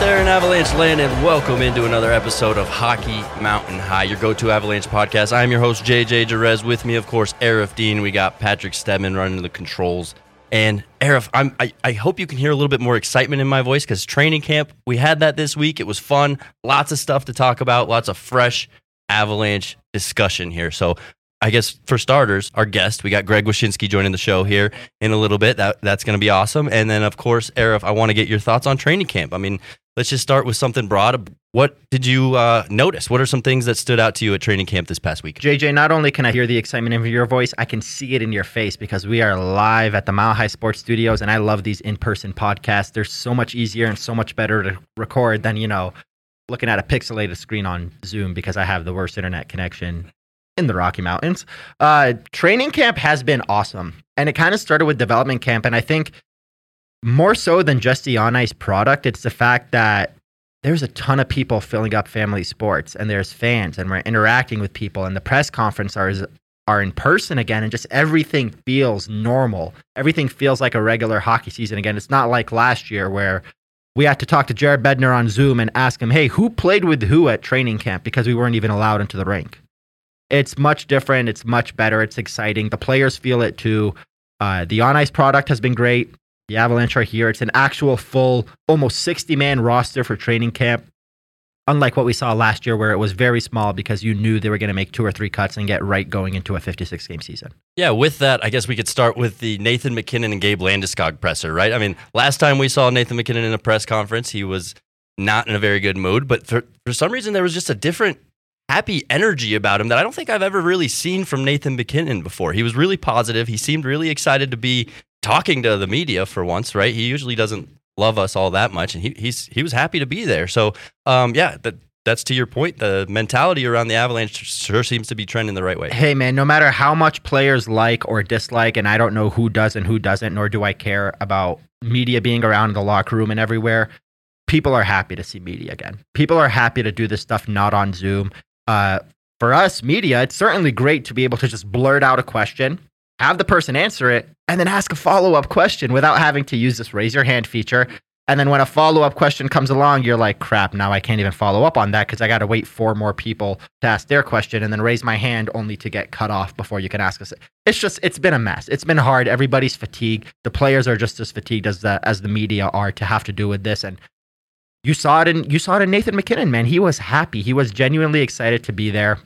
there in Avalanche Land, and welcome into another episode of Hockey Mountain High, your go-to Avalanche podcast. I'm your host JJ Jerez. With me, of course, Aarif Deen. We got Patrick Stedman running the controls. And Aarif, I'm, I, I hope you can hear a little bit more excitement in my voice because training camp, we had that this week. It was fun. Lots of stuff to talk about. Lots of fresh Avalanche discussion here. So I guess for starters, our guest, we got Greg Wyshynski joining the show here in a little bit. That that's going to be awesome. And then, of course, Aarif, I want to get your thoughts on training camp. I mean, let's just start with something broad. What did you uh, notice? What are some things that stood out to you at training camp this past week? JJ, not only can I hear the excitement in your voice, I can see it in your face because we are live at the Mile High Sports Studios, and I love these in-person podcasts. They're so much easier and so much better to record than you know looking at a pixelated screen on Zoom because I have the worst internet connection in the Rocky Mountains. Uh, training camp has been awesome, and it kind of started with development camp. And I think more so than just the on ice product, it's the fact that there's a ton of people filling up family sports, and there's fans, and we're interacting with people, and the press conference are are in person again, and just everything feels normal. Everything feels like a regular hockey season again. It's not like last year where we had to talk to Jared Bednar on Zoom and ask him, "Hey, who played with who at training camp?" Because we weren't even allowed into the rink it's much different. It's much better. It's exciting. The players feel it too. Uh, the on ice product has been great. The Avalanche are here. It's an actual full, almost 60 man roster for training camp. Unlike what we saw last year, where it was very small because you knew they were going to make two or three cuts and get right going into a 56 game season. Yeah, with that, I guess we could start with the Nathan MacKinnon and Gabe Landeskog presser, right? I mean, last time we saw Nathan MacKinnon in a press conference, he was not in a very good mood, but for, for some reason, there was just a different happy energy about him that I don't think I've ever really seen from Nathan MacKinnon before. He was really positive. He seemed really excited to be talking to the media for once, right? He usually doesn't love us all that much, and he he's he was happy to be there. So, um, yeah, that that's to your point. The mentality around the Avalanche sure seems to be trending the right way. Hey, man, no matter how much players like or dislike, and I don't know who does and who doesn't, nor do I care about media being around in the locker room and everywhere. People are happy to see media again. People are happy to do this stuff not on Zoom uh, for us, media, it's certainly great to be able to just blurt out a question, have the person answer it, and then ask a follow up question without having to use this raise your hand feature. And then when a follow up question comes along, you're like, crap, now I can't even follow up on that because I got to wait four more people to ask their question and then raise my hand only to get cut off before you can ask us. It's just, it's been a mess. It's been hard. Everybody's fatigued. The players are just as fatigued as the, as the media are to have to do with this. And you saw it in you saw it in Nathan MacKinnon, man. He was happy. He was genuinely excited to be there.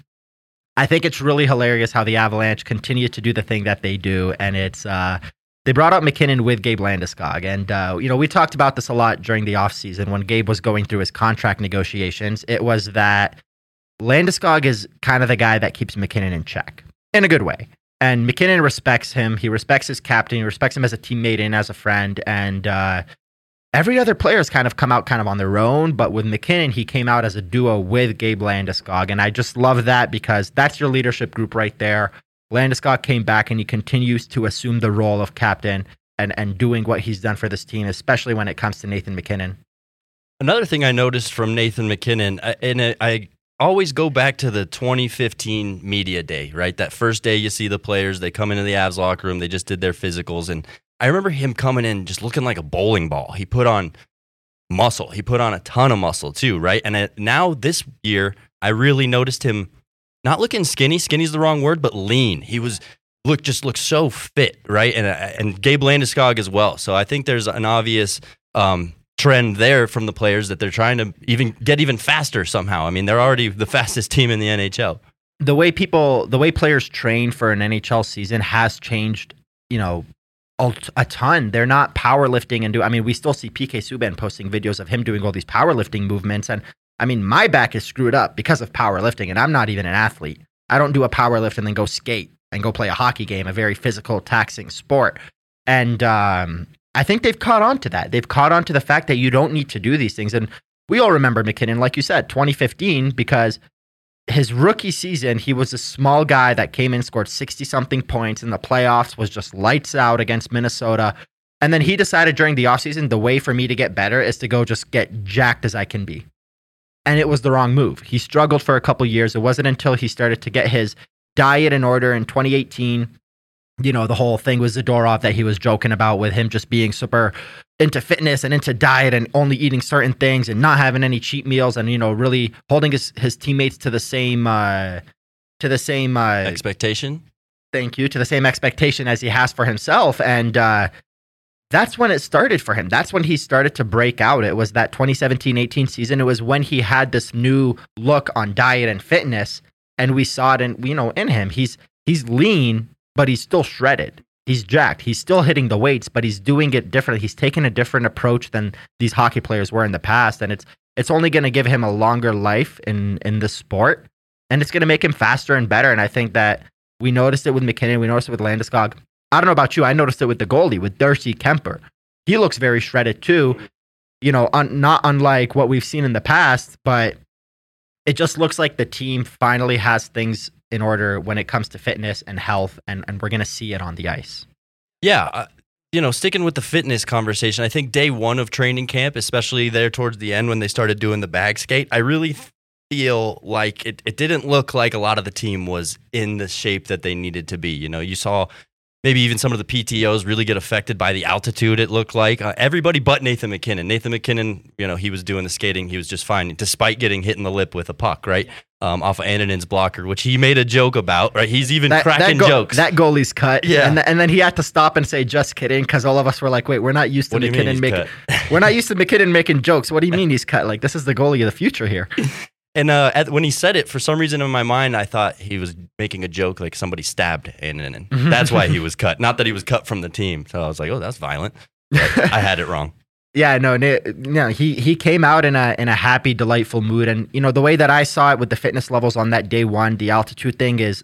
I think it's really hilarious how the Avalanche continue to do the thing that they do, and it's uh, they brought up MacKinnon with Gabe Landeskog, and uh, you know we talked about this a lot during the offseason when Gabe was going through his contract negotiations. It was that Landeskog is kind of the guy that keeps MacKinnon in check in a good way, and MacKinnon respects him. He respects his captain. He respects him as a teammate and as a friend, and uh, every other player has kind of come out kind of on their own, but with MacKinnon, he came out as a duo with Gabe Landeskog. And I just love that because that's your leadership group right there. Landeskog came back and he continues to assume the role of captain and, and doing what he's done for this team, especially when it comes to Nathan MacKinnon. Another thing I noticed from Nathan MacKinnon, uh, and I always go back to the 2015 media day, right? That first day you see the players, they come into the Avs locker room, they just did their physicals, and I remember him coming in just looking like a bowling ball. He put on muscle. He put on a ton of muscle too, right? And it, now this year, I really noticed him not looking skinny. Skinny's the wrong word, but lean. He was look just looked so fit, right? And uh, and Gabe Landeskog as well. So I think there's an obvious um, trend there from the players that they're trying to even get even faster somehow. I mean, they're already the fastest team in the NHL. The way people, the way players train for an NHL season has changed. You know, a ton. They're not powerlifting and do. I mean, we still see PK Subban posting videos of him doing all these powerlifting movements, and I mean, my back is screwed up because of powerlifting, and I'm not even an athlete. I don't do a powerlift and then go skate and go play a hockey game, a very physical, taxing sport. And um, I think they've caught on to that. They've caught on to the fact that you don't need to do these things. And we all remember MacKinnon, like you said, 2015, because his rookie season, he was a small guy that came in, scored 60 something points in the playoffs, was just lights out against Minnesota. And then he decided during the offseason, the way for me to get better is to go just get jacked as I can be. And it was the wrong move. He struggled for a couple years. It wasn't until he started to get his diet in order in 2018 you know, the whole thing was Zadorov that he was joking about with him just being super into fitness and into diet and only eating certain things and not having any cheat meals and you know really holding his, his teammates to the same uh to the same uh Expectation. thank you. To the same expectation as he has for himself. And uh that's when it started for him. That's when he started to break out. It was that 2017-18 season. It was when he had this new look on diet and fitness. And we saw it in you know in him. He's he's lean but he's still shredded he's jacked he's still hitting the weights but he's doing it differently he's taking a different approach than these hockey players were in the past and it's it's only going to give him a longer life in in the sport and it's going to make him faster and better and i think that we noticed it with MacKinnon. We noticed it with Landeskog. I don't know about you. I noticed it with the goalie, with Darcy Kuemper. He looks very shredded too. You know, un- not unlike what we've seen in the past, but it just looks like the team finally has things in order when it comes to fitness and health, and, and we're going to see it on the ice. Yeah. Uh, you know, sticking with the fitness conversation, I think day one of training camp, especially there towards the end when they started doing the bag skate, I really feel like it, it didn't look like a lot of the team was in the shape that they needed to be. You know, you saw maybe even some of the PTOs really get affected by the altitude, it looked like. Uh, everybody but Nathan MacKinnon. Nathan MacKinnon, you know, he was doing the skating, he was just fine, despite getting hit in the lip with a puck, right? Um, off of Annunen's blocker, which he made a joke about, right? He's even cracking go- jokes. That goalie's cut. Yeah. And, th- and then he had to stop and say, just kidding, because all of us were like, wait, we're not used to What do you mean MacKinnon making. we're not used to MacKinnon making jokes. What do you mean he's cut? Like, this is the goalie of the future here. And uh, at, when he said it, for some reason in my mind, I thought he was making a joke, like somebody stabbed Annunen. That's why he was cut. Not that he was cut from the team. So I was like, oh, that's violent. But I had it wrong. Yeah, no, no, no. He he came out in a in a happy, delightful mood, and you know the way that I saw it with the fitness levels on that day one, the altitude thing is,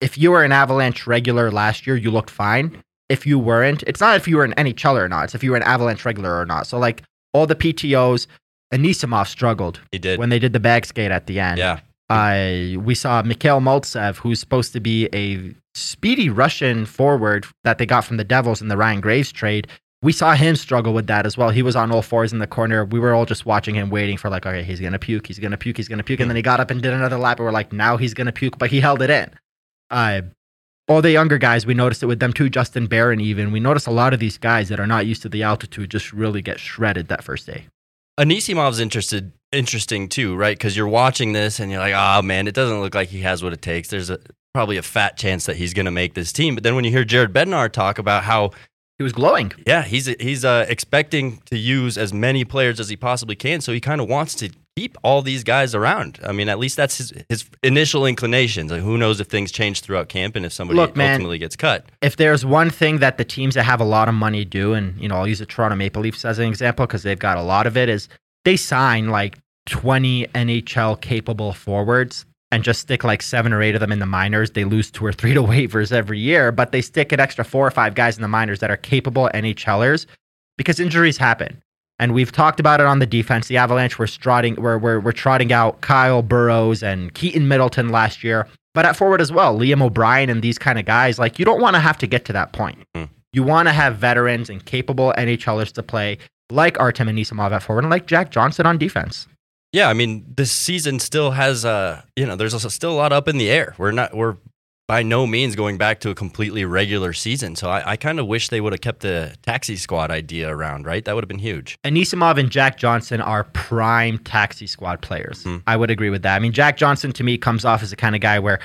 if you were an Avalanche regular last year, you looked fine. If you weren't, it's not if you were an NHL or not. It's if you were an Avalanche regular or not. So like all the PTOs, Anisimov struggled He did. when they did the bag skate at the end. yeah. Uh, we saw Mikhail Maltsev, who's supposed to be a speedy Russian forward that they got from the Devils in the Ryan Graves trade. We saw him struggle with that as well. He was on all fours in the corner. We were all just watching him, waiting for like, okay, he's gonna puke, he's gonna puke, he's gonna puke, and then he got up and did another lap. And we're like, now he's gonna puke, but he held it in. Uh, all the younger guys, we noticed it with them too. Justin Barron, even we noticed a lot of these guys that are not used to the altitude just really get shredded that first day. Anisimov's interested, interesting too, right? Because you're watching this and you're like, oh man, it doesn't look like he has what it takes. There's a probably a fat chance that he's going to make this team. But then when you hear Jared Bednar talk about how, He was glowing. yeah, he's he's uh, expecting to use as many players as he possibly can, so he kind of wants to keep all these guys around. I mean, at least that's his his initial inclinations. Like, who knows if things change throughout camp and if somebody Look, man. ultimately gets cut. if there's one thing that the teams that have a lot of money do, and you know, I'll use the Toronto Maple Leafs as an example because they've got a lot of it, is they sign like 20 NHL capable forwards and just stick like seven or eight of them in the minors. They lose two or three to waivers every year, but they stick an extra four or five guys in the minors that are capable NHLers because injuries happen. And we've talked about it on the defense. The Avalanche were trotting, we're, we're, we're trotting out Kyle Burroughs and Keaton Middleton last year. But at forward as well, Liam O'Brien and these kind of guys, like you don't want to have to get to that point. Mm. You want to have veterans and capable NHLers to play, like Artem Anisimov at forward and like Jack Johnson on defense. Yeah, I mean, this season still has, uh, you know, there's also still a lot up in the air. We're not, we're by no means going back to a completely regular season. So I, I kind of wish they would have kept the taxi squad idea around, right? That would have been huge. Anisimov and Jack Johnson are prime taxi squad players. Hmm. I would agree with that. I mean, Jack Johnson to me comes off as the kind of guy where,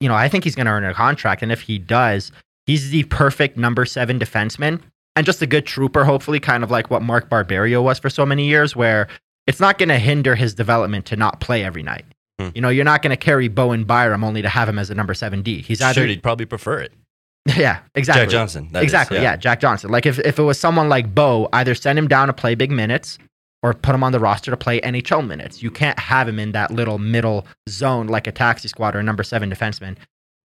you know, I think he's going to earn a contract. And if he does, he's the perfect number seven defenseman and just a good trooper, hopefully, kind of like what Mark Barberio was for so many years, where it's not going to hinder his development to not play every night. Hmm. You know, you're not going to carry Bowen Byram only to have him as a number seven D. He's either Shoot, he'd probably prefer it. yeah, exactly. Jack Johnson. that is, exactly. yeah. Jack Johnson. Like if, if it was someone like Bo, either send him down to play big minutes or put him on the roster to play NHL minutes. You can't have him in that little middle zone like a taxi squad or a number seven defenseman.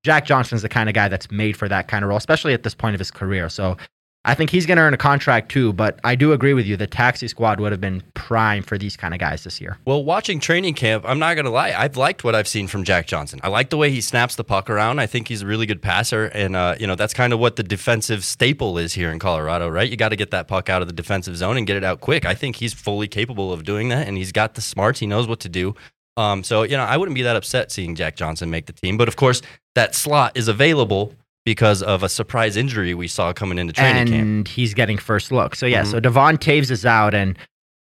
Jack Johnson's the kind of guy that's made for that kind of role, especially at this point of his career. So I think he's going to earn a contract too. But I do agree with you. The taxi squad would have been prime for these kind of guys this year. Well, watching training camp, I'm not going to lie. I've liked what I've seen from Jack Johnson. I like the way he snaps the puck around. I think he's a really good passer. And, uh, you know, that's kind of what the defensive staple is here in Colorado, right? You got to get that puck out of the defensive zone and get it out quick. I think he's fully capable of doing that. And he's got the smarts. He knows what to do. Um, so, you know, I wouldn't be that upset seeing Jack Johnson make the team. But of course, that slot is available because of a surprise injury we saw coming into training and camp. And he's getting first look. So yeah, Mhm. so Devon Toews is out, and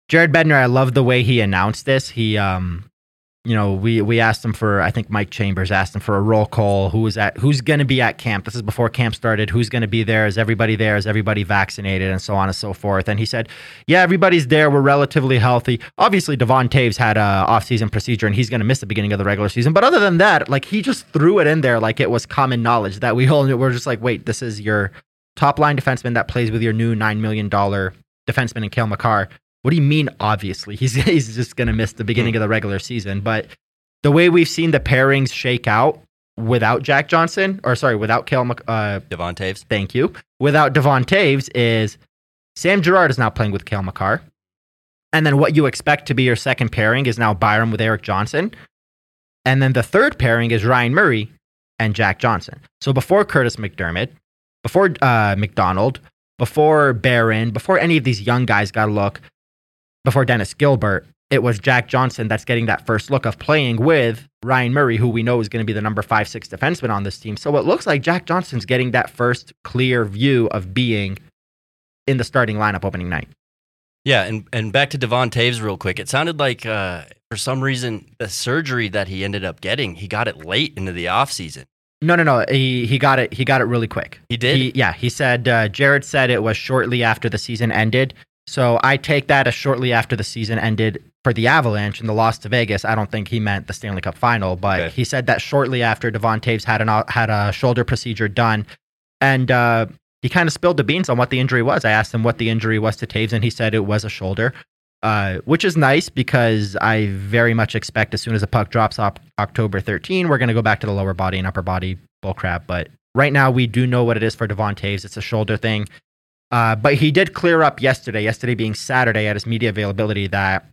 Jared Bednar. I love the way he announced this. He, um, you know, we we asked him for. I think Mike Chambers asked him for a roll call. Who was at? Who's to be at camp? This is before camp started. Who's to be there? Is everybody there? Is everybody vaccinated? And so on and so forth. And he said, "Yeah, everybody's there. We're relatively healthy. Obviously, Devon Toews had a offseason procedure, and he's to miss the beginning of the regular season. But other than that, like he just threw it in there like it was common knowledge that we all knew. We're just like, wait, this is your top line defenseman that plays with your new nine million dollar defenseman in Cale Makar. What do you mean? Obviously, he's he's just going to miss the beginning of the regular season. But the way we've seen the pairings shake out without Jack Johnson, or sorry, without Cale, Mc, uh, Devon Toews. thank you, without Devon Toews, is Sam Girard is now playing with Cale Makar, and then what you expect to be your second pairing is now Byram with Erik Johnson, and then the third pairing is Ryan Murray and Jack Johnson. So before Kurtis MacDermid, before uh, McDonald, before Barron, before any of these young guys got a look, before Dennis Gilbert, it was Jack Johnson that's getting that first look of playing with Ryan Murray, who we know is going to be the number five, six defenseman on this team. So it looks like Jack Johnson's getting that first clear view of being in the starting lineup opening night. Yeah, and, and back to Devon Toews real quick. It sounded like uh, for some reason the surgery that he ended up getting, he got it late into the offseason. No, no, no. He he got it. He got it really quick. He did? He, yeah, he said. Uh, Jared said it was shortly after the season ended. So I take that as shortly after the season ended for the Avalanche and the loss to Vegas. I don't think he meant the Stanley Cup final, but Okay. he said that shortly after Devon Toews had an had a shoulder procedure done, and uh, he kind of spilled the beans on what the injury was. I asked him what the injury was to Toews, and he said it was a shoulder. Uh, which is nice because I very much expect as soon as the puck drops off October 13, we're going to go back to the lower body and upper body bullcrap. But right now, we do know what it is for Devon Toews. It's a shoulder thing. Uh, but he did clear up yesterday, yesterday being Saturday at his media availability, that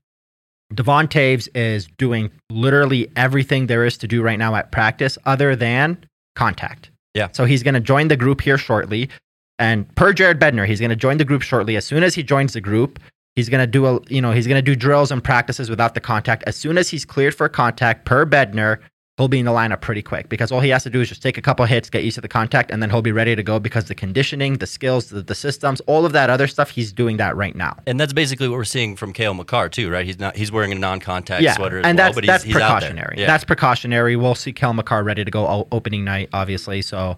Devon Toews is doing literally everything there is to do right now at practice other than contact. Yeah. So he's going to join the group here shortly. And per Jared Bednar, he's going to join the group shortly. As soon as he joins the group, he's going to do a, you know, he's going to do drills and practices without the contact. As soon as he's cleared for contact per Bednar, he'll be in the lineup pretty quick because all he has to do is just take a couple hits, get used to the contact, and then he'll be ready to go because the conditioning, the skills, the, the systems, all of that other stuff, he's doing that right now. And that's basically what we're seeing from Cale Makar too, right? He's not he's wearing a non-contact yeah, sweater as and well, that's but he's, that's he's out there. precautionary. Yeah. That's precautionary. We'll see Cale Makar ready to go opening night, obviously. So,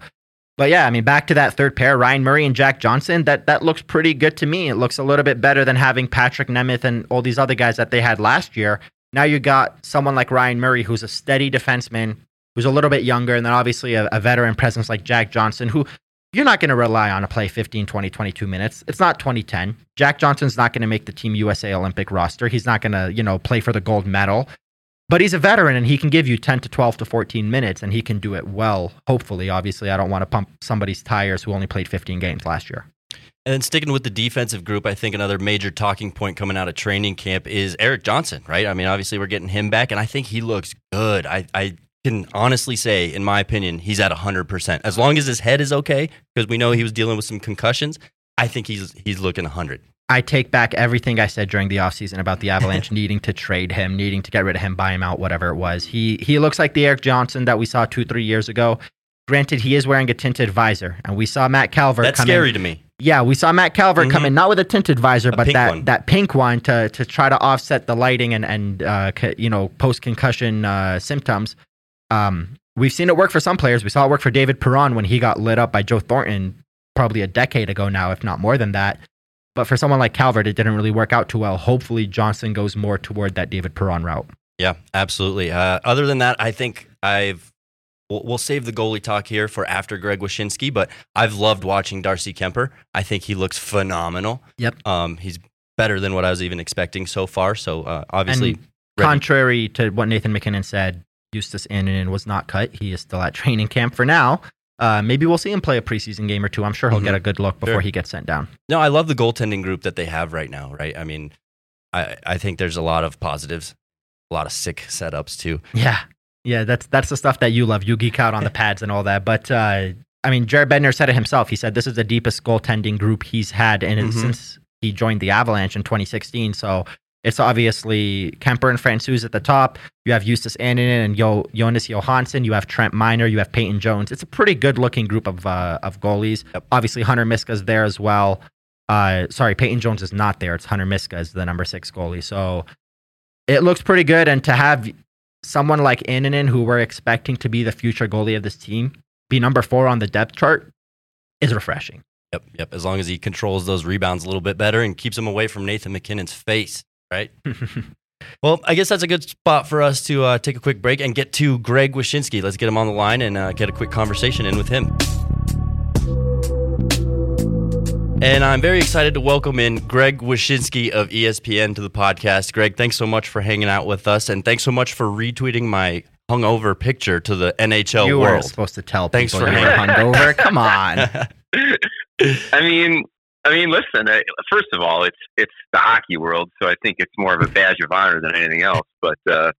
but yeah, I mean, back to that third pair, Ryan Murray and Jack Johnson. That that looks pretty good to me. It looks a little bit better than having Patrik Nemeth and all these other guys that they had last year. Now you got someone like Ryan Murray, who's a steady defenseman, who's a little bit younger, and then obviously a, a veteran presence like Jack Johnson, who you're not going to rely on to play 15, 20, 22 minutes. It's not 2010. Jack Johnson's not going to make the Team USA Olympic roster. He's not going to, you know, play for the gold medal. But he's a veteran and he can give you 10 to 12 to 14 minutes and he can do it well, hopefully. Obviously, I don't want to pump somebody's tires who only played 15 games last year. And then sticking with the defensive group, I think another major talking point coming out of training camp is Erik Johnson, right? I mean, obviously we're getting him back, and I think he looks good. I, I can honestly say, in my opinion, he's at 100%. As long as his head is okay, because we know he was dealing with some concussions, I think he's he's looking 100. I take back everything I said during the offseason about the Avalanche needing to trade him, needing to get rid of him, buy him out, whatever it was. He he looks like the Erik Johnson that we saw two, three years ago. Granted, he is wearing a tinted visor, and we saw Matt Calvert That's come scary in. to me. Yeah, we saw Matt Calvert come Mhm. in not with a tinted visor, A but that one. that pink one to to try to offset the lighting and and uh, co- you know post concussion uh, symptoms. Um, we've seen it work for some players. We saw it work for David Perron when he got lit up by Joe Thornton probably a decade ago now, if not more than that. But for someone like Calvert, it didn't really work out too well. Hopefully, Johnson goes more toward that David Perron route. Yeah, absolutely. Uh, other than that, I think I've we'll, we'll save the goalie talk here for after Greg Wyshynski, but I've loved watching Darcy Kuemper. I think he looks phenomenal. Yep. Um, he's better than what I was even expecting so far. So uh, obviously, And contrary to what Nathan MacKinnon said, Justus Annunen was not cut. He is still at training camp for now. Uh, maybe we'll see him play a preseason game or two. I'm sure he'll Mhm. get a good look before Sure. he gets sent down. no, I love the goaltending group that they have right now. Right. I mean, I I think there's a lot of positives, a lot of sick setups too. Yeah, yeah, that's that's the stuff that you love. You geek out on the pads and all that. But uh, I mean, Jared Bednar said it himself. He said this is the deepest goaltending group he's had in Mhm. since he joined the Avalanche in 2016. So It's obviously Kuemper and Francouz at the top. You have Justus Annunen and jo- Jonas Johansson. You have Trent Miner. You have Peyton Jones. It's a pretty good looking group of uh, of goalies. Obviously, Hunter Miska's there as well. Uh, sorry, Peyton Jones is not there. It's Hunter Miska is the number six goalie. So it looks pretty good. And to have someone like Annunen, who we're expecting to be the future goalie of this team, be number four on the depth chart is refreshing. Yep, yep. As long as he controls those rebounds a little bit better and keeps them away from Nathan MacKinnon's face, right? well, I guess that's a good spot for us to uh, take a quick break and get to Greg Wyshynski. Let's get him on the line and uh, get a quick conversation in with him. And I'm very excited to welcome in Greg Wyshynski of ESPN to the podcast. Greg, thanks so much for hanging out with us, and thanks so much for retweeting my hungover picture to the NHL you world. You were supposed to tell thanks people for you were hungover. Come on. I mean, I mean, listen. I, first of all, it's it's the hockey world, so I think it's more of a badge of honor than anything else. But uh,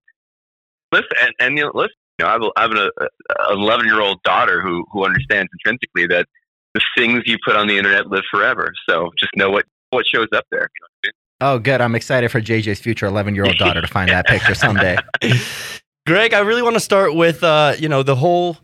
listen, and, and you know, listen, you know, I have, a, I have an, 11 year old daughter who who understands intrinsically that the things you put on the internet live forever. So just know what what shows up there. You know Oh, good. I'm excited for JJ's future 11 year old daughter to find that picture someday. Greg, I really want to start with uh, you know the whole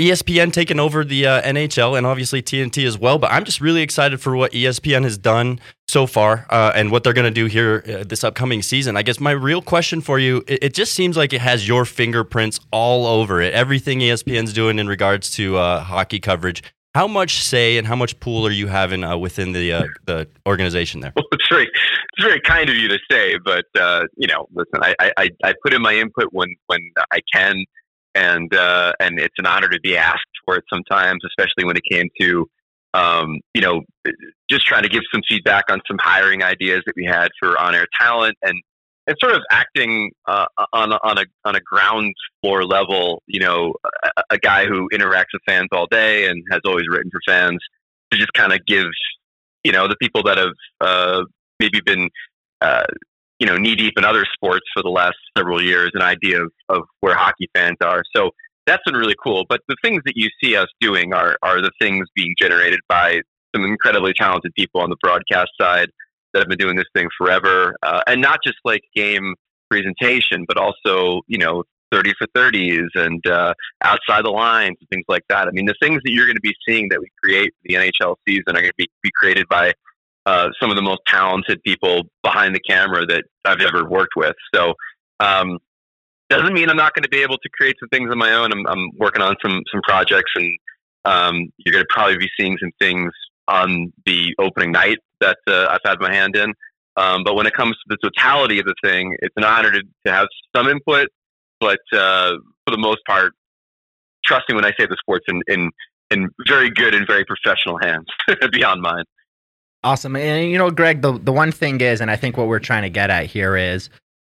ESPN taking over the uh, NHL and obviously TNT as well. But I'm just really excited for what ESPN has done so far uh, and what they're going to do here uh, this upcoming season. I guess my real question for you it, it, just seems like it has your fingerprints all over it. Everything ESPN's doing in regards to uh, hockey coverage how much say and how much pool are you having uh, within the uh, the organization there? Well, it's very it's very kind of you to say, but uh, you know, listen, I, I I put in my input when when I can, and uh, and it's an honor to be asked for it sometimes, especially when it came to um, you know just trying to give some feedback on some hiring ideas that we had for on air talent and and sort of acting uh, on a, on a on a ground floor level. You know, a, a, guy who interacts with fans all day and has always written for fans to just kind of give you know the people that have uh, maybe been uh, you know knee deep in other sports for the last several years an idea of, of where hockey fans are. So that's been really cool. But the things that you see us doing are are the things being generated by some incredibly talented people on the broadcast side that have been doing this thing forever, uh, and not just like game presentation, but also you know 30 for 30s and uh, outside the lines and things like that. I mean, the things that you're going to be seeing that we create the NHL season are going to be, be created by uh, some of the most talented people behind the camera that I've ever worked with. So, um, doesn't mean I'm not going to be able to create some things on my own. I'm, I'm working on some some projects, and um, you're going to probably be seeing some things on the opening night that uh, I've had my hand in. Um, but when it comes to the totality of the thing, it's an honor to, to have some input, but uh, for the most part, trust me when I say the sports in, in, in very good and very professional hands beyond mine. Awesome. And you know, Greg, the, the one thing is, and I think what we're trying to get at here is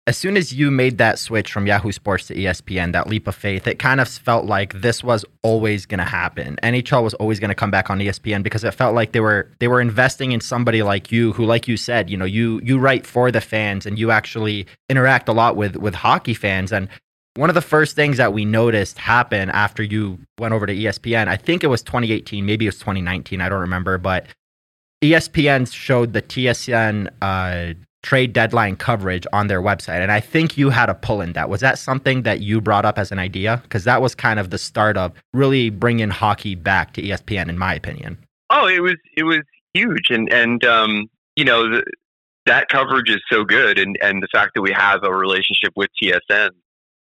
as soon as you made that switch from Yahoo Sports to ESPN, that leap of faith, it kind of felt like this was always going to happen. NHL was always going to come back on ESPN because it felt like they were they were investing in somebody like you, who, like you said, you know, you you write for the fans and you actually interact a lot with with hockey fans. And one of the first things that we noticed happen after you went over to ESPN, I think it was 2018, maybe it was 2019, I don't remember, but ESPN showed the TSN uh, trade deadline coverage on their website. And I think you had a pull in that. Was that something that you brought up as an idea? Because that was kind of the start of really bringing hockey back to ESPN, in my opinion. Oh, it was it was huge, and and um, you know the, that coverage is so good, and and the fact that we have a relationship with TSN,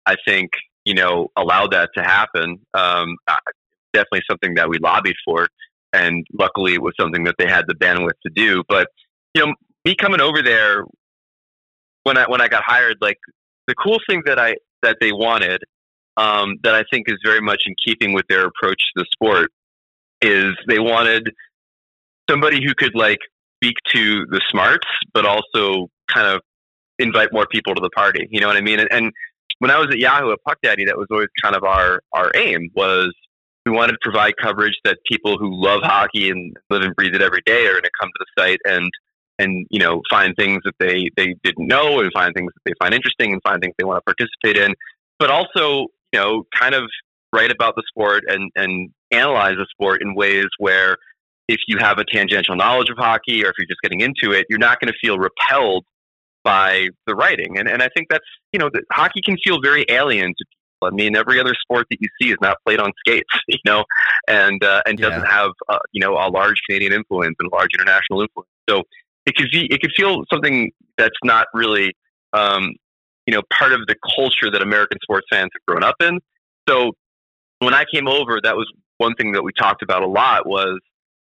I think you know allowed that to happen. Um, definitely something that we lobbied for, and luckily it was something that they had the bandwidth to do. But you know, me coming over there when I when I got hired, like the cool thing that I that they wanted um, that I think is very much in keeping with their approach to the sport is they wanted somebody who could like speak to the smarts, but also kind of invite more people to the party. You know what I mean? And, and when I was at Yahoo at Puck Daddy, that was always kind of our our aim was we wanted to provide coverage that people who love hockey and live and breathe it every day are going to come to the site and and you know find things that they they didn't know and find things that they find interesting and find things they want to participate in but also you know kind of write about the sport and and analyze the sport in ways where if you have a tangential knowledge of hockey or if you're just getting into it you're not going to feel repelled by the writing. And and I think that's you know, hockey can feel very alien to people. I mean, every other sport that you see is not played on skates, you know, and uh, and doesn't have uh, you know a large Canadian influence and a large international influence. So it could be it could feel something that's not really um, you know part of the culture that American sports fans have grown up in. So when I came over, that was one thing that we talked about a lot was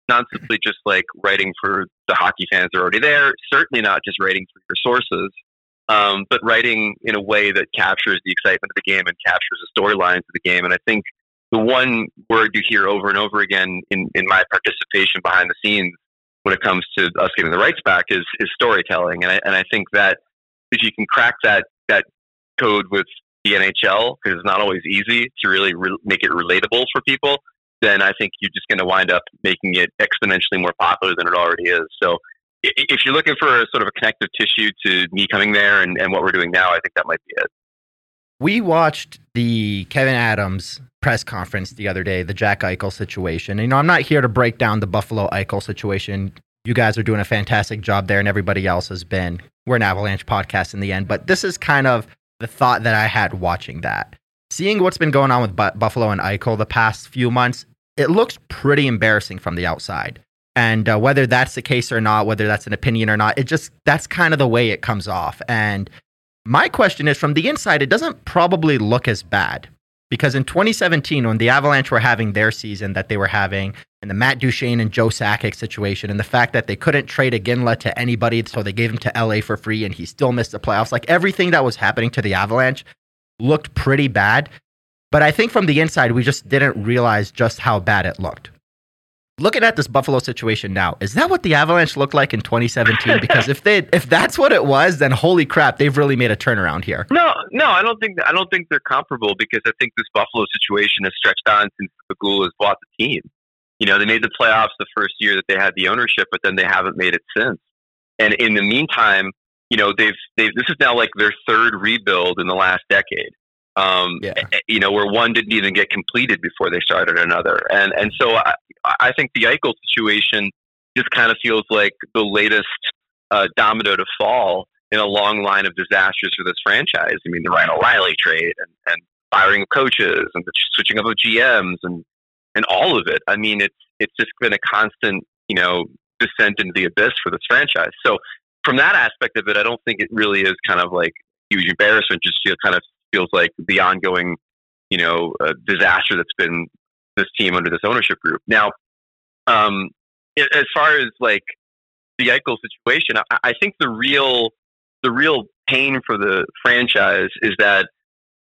not simply just like writing for the hockey fans that are already there, certainly not just writing for your sources, um, but writing in a way that captures the excitement of the game and captures the storylines of the game. And I think the one word you hear over and over again in, in my participation behind the scenes when it comes to us getting the rights back is, is storytelling. And I, and I think that if you can crack that, that code with the NHL, because it's not always easy to really re- make it relatable for people, then I think you're just going to wind up making it exponentially more popular than it already is. So if you're looking for a sort of a connective tissue to me coming there and, and what we're doing now, I think that might be it. We watched the Kevin Adams press conference the other day, the Jack Eichel situation. You know, I'm not here to break down the Buffalo Eichel situation. You guys are doing a fantastic job there, and everybody else has been. We're an Avalanche podcast in the end, but this is kind of the thought that I had watching that. Seeing what's been going on with Bu- Buffalo and Eichel the past few months, it looks pretty embarrassing from the outside. And uh, whether that's the case or not, whether that's an opinion or not, it just that's kind of the way it comes off. And my question is from the inside, it doesn't probably look as bad because in 2017, when the Avalanche were having their season that they were having, and the Matt Duchene and Joe Sakic situation, and the fact that they couldn't trade Iginla to anybody, so they gave him to LA for free, and he still missed the playoffs. Like everything that was happening to the Avalanche looked pretty bad. But I think from the inside, we just didn't realize just how bad it looked. Looking at this Buffalo situation now, is that what the Avalanche looked like in 2017? Because if they if that's what it was, then holy crap, they've really made a turnaround here. No, no, I don't think I don't think they're comparable because I think this Buffalo situation has stretched on since Pegula has bought the team. You know, they made the playoffs the first year that they had the ownership, but then they haven't made it since. And in the meantime, you know, they've they've this is now like their third rebuild in the last decade. Um, Yeah. eh, you know, where one didn't even get completed before they started another, and and so I, I think the Eichel situation just kind of feels like the latest uh, domino to fall in a long line of disasters for this franchise. I mean, the Ryan O'Reilly trade and, and firing of coaches and the switching up of GMs and and all of it. I mean, it's it's just been a constant, you know, descent into the abyss for this franchise. So from that aspect of it, I don't think it really is kind of like huge embarrassment. Just feel kind of feels like the ongoing, you know, uh, disaster that's been this team under this ownership group. Now, um, as far as like the Eichel situation, I, I think the real the real pain for the franchise is that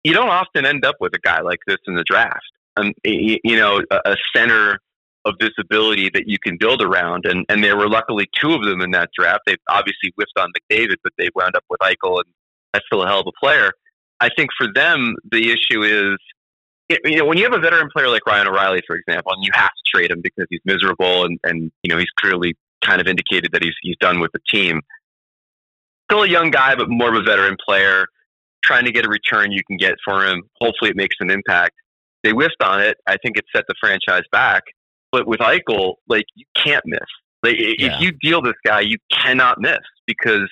you don't often end up with a guy like this in the draft. Um, you know, a, a center of this ability that you can build around, and and there were luckily two of them in that draft. They obviously whiffed on McDavid, but they wound up with Eichel, and that's still a hell of a player. I think for them, the issue is you know, when you have a veteran player like Ryan O'Reilly, for example, and you have to trade him because he's miserable and, and you know, he's clearly kind of indicated that he's, he's done with the team. Still a young guy, but more of a veteran player, trying to get a return you can get for him. Hopefully it makes an impact. They whiffed on it. I think it set the franchise back. But with Eichel, like, you can't miss. Like, Yeah. if you deal this guy, you cannot miss because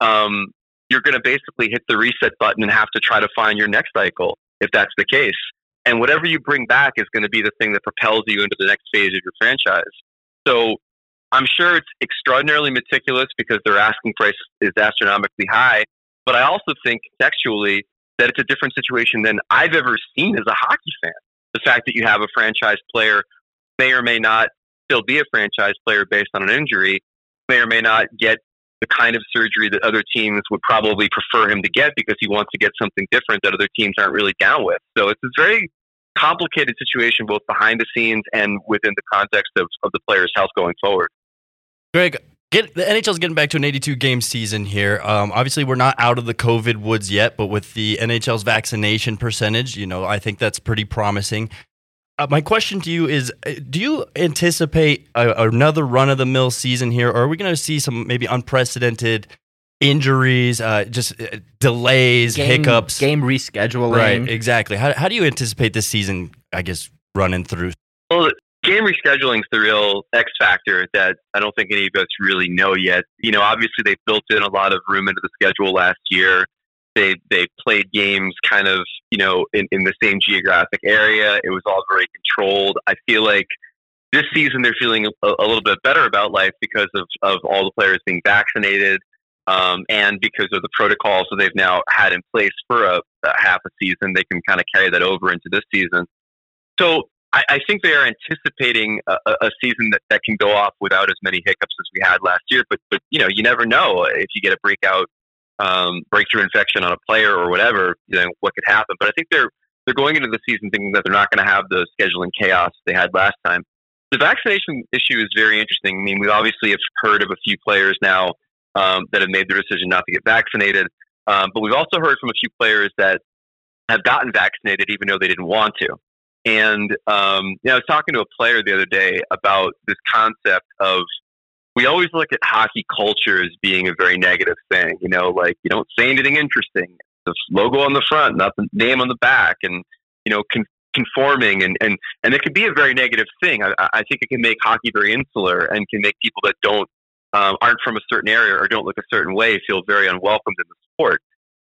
um, you're going to basically hit the reset button and have to try to find your next cycle if that's the case. And whatever you bring back is going to be the thing that propels you into the next phase of your franchise. So I'm sure it's extraordinarily meticulous because their asking price is astronomically high. But I also think contextually that it's a different situation than I've ever seen as a hockey fan. The fact that you have a franchise player may or may not still be a franchise player based on an injury, may or may not get the kind of surgery that other teams would probably prefer him to get because he wants to get something different that other teams aren't really down with. So it's a very complicated situation both behind the scenes and within the context of, of the player's health going forward. Greg, get the NHL's getting back to an 82 game season here. Um, obviously, we're not out of the COVID woods yet, but with the NHL's vaccination percentage, you know, I think that's pretty promising. Uh, my question to you is: uh, Do you anticipate a, another run of the mill season here, or are we going to see some maybe unprecedented injuries, uh, just uh, delays, Game- hiccups? game rescheduling. Right, exactly. How, how do you anticipate this season? I guess running through. Well, game rescheduling is the real X factor that I don't think any of us really know yet. You know, obviously they built in a lot of room into the schedule last year. They they played games kind of you know in, in the same geographic area. It was all very controlled. I feel like this season they're feeling a, a little bit better about life because of of all the players being vaccinated. Um, and because of the protocols that they've now had in place for a, a half a season, they can kind of carry that over into this season. So I, think they are anticipating a, a season that, that can go off without as many hiccups as we had last year. But but you know, you never know if you get a breakout um, breakthrough infection on a player or whatever, you know, what could happen. But I think they're they're going into the season thinking that they're not going to have the scheduling chaos they had last time. The vaccination issue is very interesting. I mean, we obviously have heard of a few players now um, that have made the decision not to get vaccinated, um, but we've also heard from a few players that have gotten vaccinated even though they didn't want to. And um, you know, I was talking to a player the other day about this concept of we always look at hockey culture as being a very negative thing. You know, like you don't say anything interesting. The logo on the front, not the name on the back, and you know, con- conforming, and and and it can be a very negative thing. I, I think it can make hockey very insular and can make people that don't um, aren't from a certain area or don't look a certain way feel very unwelcomed in the sport.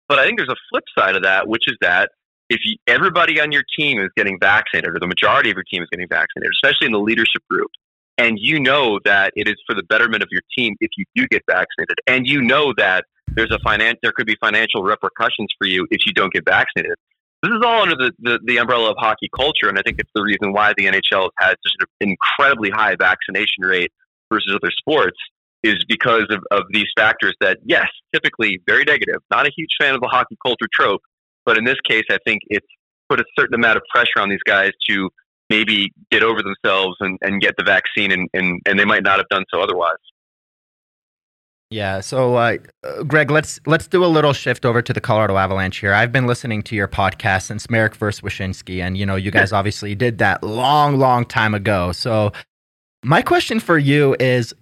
But I think there's a flip side of that, which is that if you, everybody on your team is getting vaccinated, or the majority of your team is getting vaccinated, especially in the leadership group, and you know that it is for the betterment of your team if you do get vaccinated, and you know that there's a finan- there could be financial repercussions for you if you don't get vaccinated. This is all under the, the, the umbrella of hockey culture, and I think it's the reason why the NHL has had such an incredibly high vaccination rate versus other sports is because of, of these factors that, yes, typically very negative. Not a huge fan of the hockey culture trope, but in this case, I think it's put a certain amount of pressure on these guys to maybe get over themselves and, and get the vaccine, and, and, and they might not have done so otherwise. Yeah. So, uh, Greg, let's let's do a little shift over to the Colorado Avalanche here. I've been listening to your podcast since Marek versus Wyshynski, and you know, you guys obviously did that long, long time ago. So, my question for you is,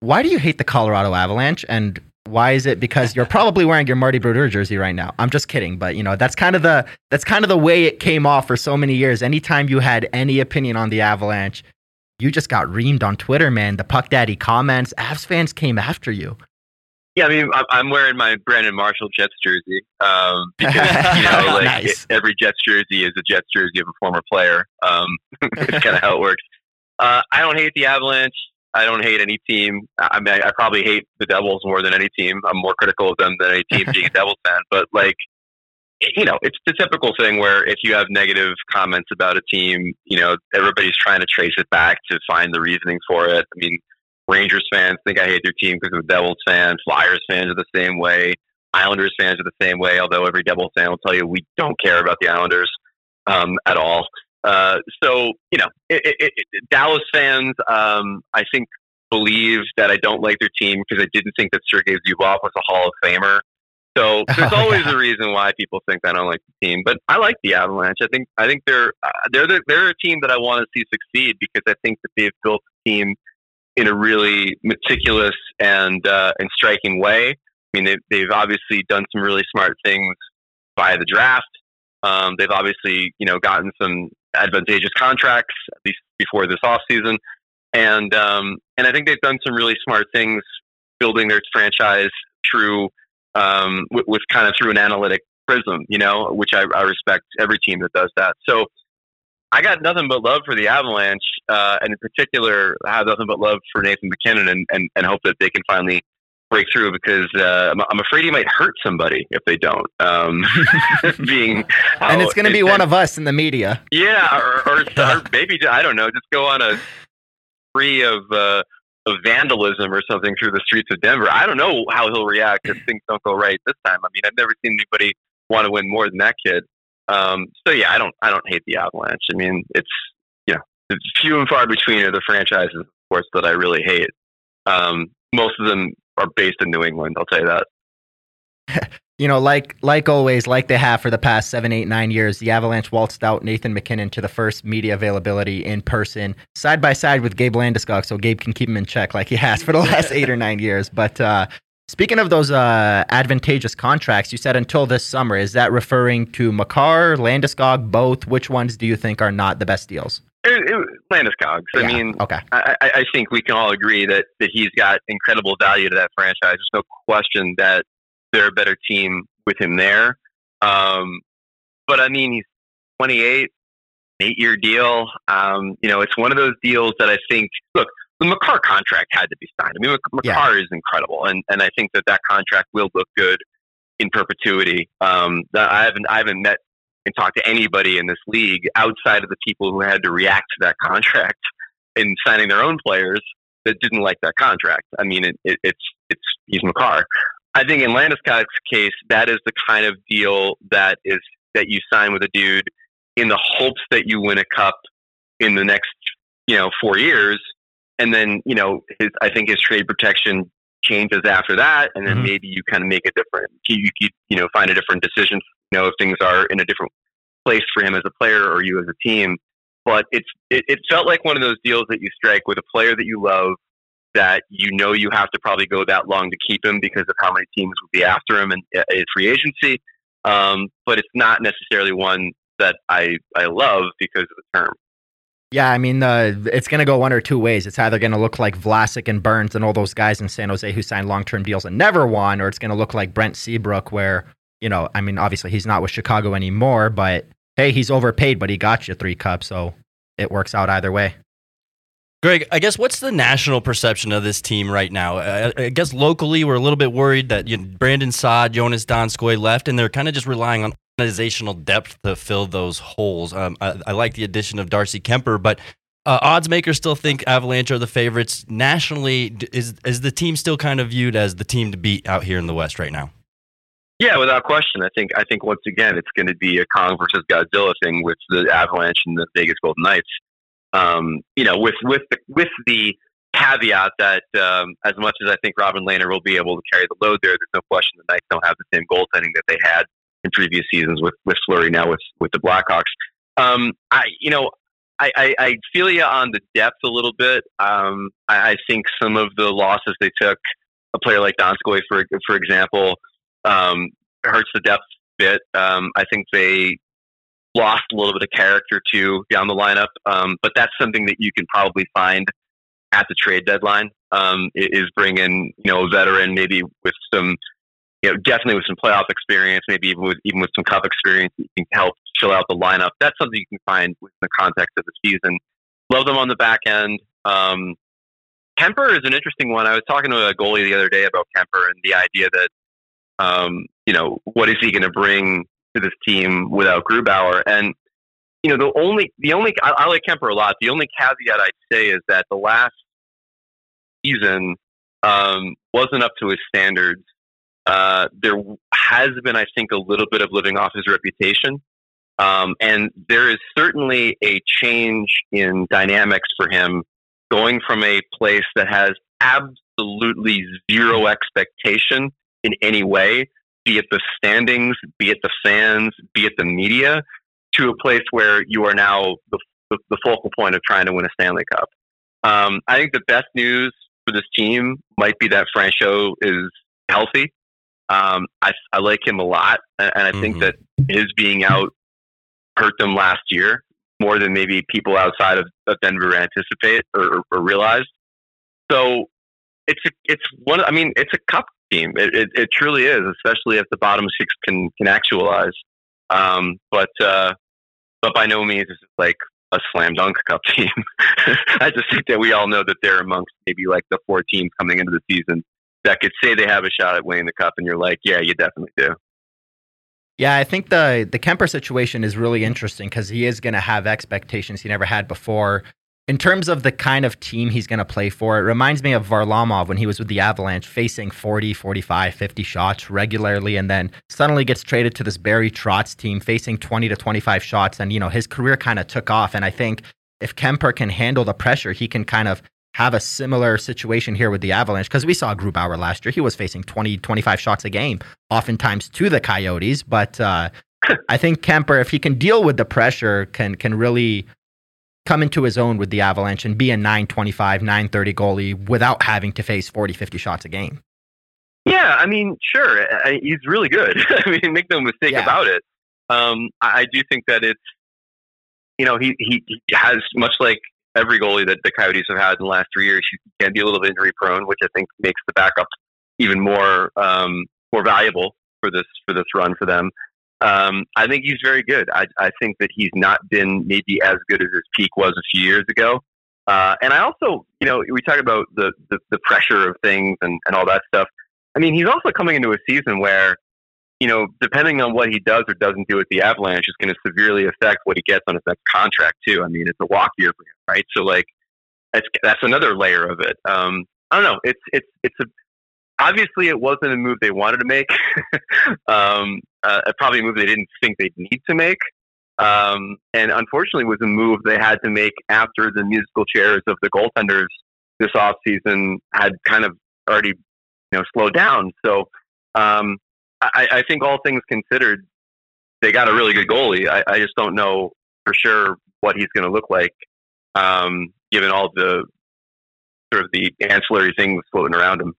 why do you hate the Colorado Avalanche, and why is it? Because you're probably wearing your Marty Brodeur jersey right now. I'm just kidding, but you know that's kind of the that's kind of the way it came off for so many years. Anytime you had any opinion on the Avalanche, you just got reamed on Twitter, man. The Puck Daddy comments, Avs fans came after you. Yeah, I mean, I'm wearing my Brandon Marshall Jets jersey um, because you know, like nice. it, every Jets jersey is a Jets jersey of a former player. Um, it's kind of how it works. Uh, I don't hate the Avalanche. I don't hate any team. I mean, I, I probably hate the Devils more than any team. I'm more critical of them than any team being a Devils fan. But like, you know, it's the typical thing where if you have negative comments about a team, you know, everybody's trying to trace it back to find the reasoning for it. I mean, Rangers fans think I hate their team because of Devils fans. Flyers fans are the same way. Islanders fans are the same way. Although every Devils fan will tell you we don't care about the Islanders um, at all. Uh, so you know, it, it, it, Dallas fans, um, I think, believe that I don't like their team because I didn't think that Sergei Zubov was a Hall of Famer. So there's oh, always yeah. a reason why people think I don't like the team, but I like the Avalanche. I think I think they're uh, they're the, they're a team that I want to see succeed because I think that they've built a team in a really meticulous and uh, and striking way. I mean, they've, they've obviously done some really smart things via the draft. Um, they've obviously, you know, gotten some advantageous contracts at least before this offseason. And um, and I think they've done some really smart things building their franchise through um, with, with, kind of through an analytic prism, you know, which I, I, respect every team that does that. So I got nothing but love for the Avalanche, uh, and in particular, I have nothing but love for Nathan MacKinnon, and, and, and hope that they can finally break through because uh, I'm, afraid he might hurt somebody if they don't. Um, being and it's going to be one of us in the media. Yeah, or, or, or, maybe I don't know, just go on a spree of uh, of vandalism or something through the streets of Denver. I don't know how he'll react if things don't go right this time. I mean, I've never seen anybody want to win more than that kid. Um, so yeah, I don't I don't hate the Avalanche. I mean, it's you know, it's few and far between are the franchises, of course, that I really hate. Um, most of them are based in New England. I'll tell you that. you know, like like always, like they have for the past seven, eight, nine years, the Avalanche waltzed out Nathan MacKinnon to the first media availability in person, side by side with Gabe Landeskog, so Gabe can keep him in check like he has for the last eight or nine years. But uh, speaking of those uh, advantageous contracts, you said until this summer. Is that referring to Makar, Landeskog, both? Which ones do you think are not the best deals? It, it, Landeskog. I Yeah, mean, okay. I, I I think we can all agree that, that he's got incredible value to that franchise. There's no question that they're a better team with him there. Um, but I mean, he's 28, eight year deal. Um, you know, it's one of those deals that I think, look, the Makar contract had to be signed. I mean, Mc- Yeah. Is incredible, and, and I think that that contract will look good in perpetuity. Um, that I haven't I haven't met and talk to anybody in this league outside of the people who had to react to that contract in signing their own players that didn't like that contract. I mean, it, it, it's it's he's Makar. I think in Landeskog's case, that is the kind of deal that is that you sign with a dude in the hopes that you win a cup in the next you know four years, and then you know his I think his trade protection changes after that, and then Mhm. maybe you kind of make a different you, you you know find a different decision. You know if things are in a different place for him as a player or you as a team. But it's it, it felt like one of those deals that you strike with a player that you love that you know you have to probably go that long to keep him because of how many teams would be after him in, in free agency. Um, but it's not necessarily one that I I love because of the term. Yeah, I mean, uh, it's going to go one or two ways. It's either going to look like Vlasic and Burns and all those guys in San Jose who signed long term deals and never won, or it's going to look like Brent Seabrook, where, you know, I mean, obviously he's not with Chicago anymore, but hey, he's overpaid, but he got you three cups, so it works out either way. Greg, I guess what's the national perception of this team right now? I, I guess locally we're a little bit worried that you know, Brandon Saad, Joonas Donskoi left, and they're kind of just relying on organizational depth to fill those holes. Um, I, I like the addition of Darcy Kuemper, but uh, odds makers still think Avalanche are the favorites nationally. Is is the team still kind of viewed as the team to beat out here in the West right now? Yeah, without question. I think I think once again it's going to be a Kong versus Godzilla thing with the Avalanche and the Vegas Golden Knights. Um, you know, with with the, with the caveat that um, as much as I think Robin Lehner will be able to carry the load there, there's no question the Knights don't have the same goaltending that they had in previous seasons with with Fleury now with with the Blackhawks. Um, I you know. I, I, I feel you on the depth a little bit. Um, I, I think some of the losses they took, a player like Donskoi, for for example, um, hurts the depth a bit. Um, I think they lost a little bit of character too down the lineup, um, but that's something that you can probably find at the trade deadline. Um, is bring in you know a veteran maybe with some you know definitely with some playoff experience, maybe even with even with some cup experience, that can help fill out the lineup. That's something you can find within the context of the season. Love them on the back end. Um, Kuemper is an interesting one. I was talking to a goalie the other day about Kuemper and the idea that um, you know, what is he going to bring to this team without Grubauer? And you know, the only the only I, I like Kuemper a lot. The only caveat I'd say is that the last season um, wasn't up to his standards. Uh, there has been, I think, a little bit of living off his reputation. Um, and there is certainly a change in dynamics for him going from a place that has absolutely zero expectation in any way, be it the standings, be it the fans, be it the media, to a place where you are now the, the, the focal point of trying to win a Stanley Cup. Um, I think the best news for this team might be that Francouz is healthy. Um, I, I like him a lot, and and I think Mhm. that his being out hurt them last year more than maybe people outside of, of Denver anticipate or, or realized. So it's a, it's one. I mean, it's a cup team. It, it, it truly is, especially if the bottom six can can actualize. Um, but uh, but by no means is it like a slam dunk cup team. I just think that we all know that they're amongst maybe like the four teams coming into the season that could say they have a shot at winning the cup, and you're like, yeah, you definitely do. Yeah, I think the the Kuemper situation is really interesting because he is going to have expectations he never had before. In terms of the kind of team he's going to play for, it reminds me of Varlamov when he was with the Avalanche, facing 40, 45, 50 shots regularly, and then suddenly gets traded to this Barry Trotz team, facing 20 to 25 shots. And, you know, his career kind of took off. And I think if Kuemper can handle the pressure, he can kind of have a similar situation here with the Avalanche because we saw Grubauer last year. He was facing 20, 25 shots a game, oftentimes to the Coyotes. But uh, I think Kuemper, if he can deal with the pressure, can can really come into his own with the Avalanche and be a 925, 930 goalie without having to face 40, 50 shots a game. Yeah, I mean, sure, I, he's really good. I mean, make no mistake Yeah. about it. Um, I, I do think that it's, you know, he, he he has much like every goalie that the Coyotes have had in the last three years. Can be a little bit injury prone, which I think makes the backup even more um, more valuable for this for this run for them. Um, I think he's very good. I, I think that he's not been maybe as good as his peak was a few years ago. Uh, and I also, you know, we talk about the, the, the pressure of things and, and all that stuff. I mean, he's also coming into a season where, you know, depending on what he does or doesn't do with the Avalanche, is going to severely affect what he gets on his next contract too. I mean, it's a walk year for him, right? So like, that's that's another layer of it. Um, I don't know. It's it's it's a obviously it wasn't a move they wanted to make. um, uh, probably a move they didn't think they'd need to make. Um, and unfortunately was a move they had to make after the musical chairs of the goaltenders this offseason had kind of already you know slowed down. So um, I, I, think all things considered, they got a really good goalie. I, I just don't know for sure what he's going to look like, um, given all the sort of the ancillary things floating around him.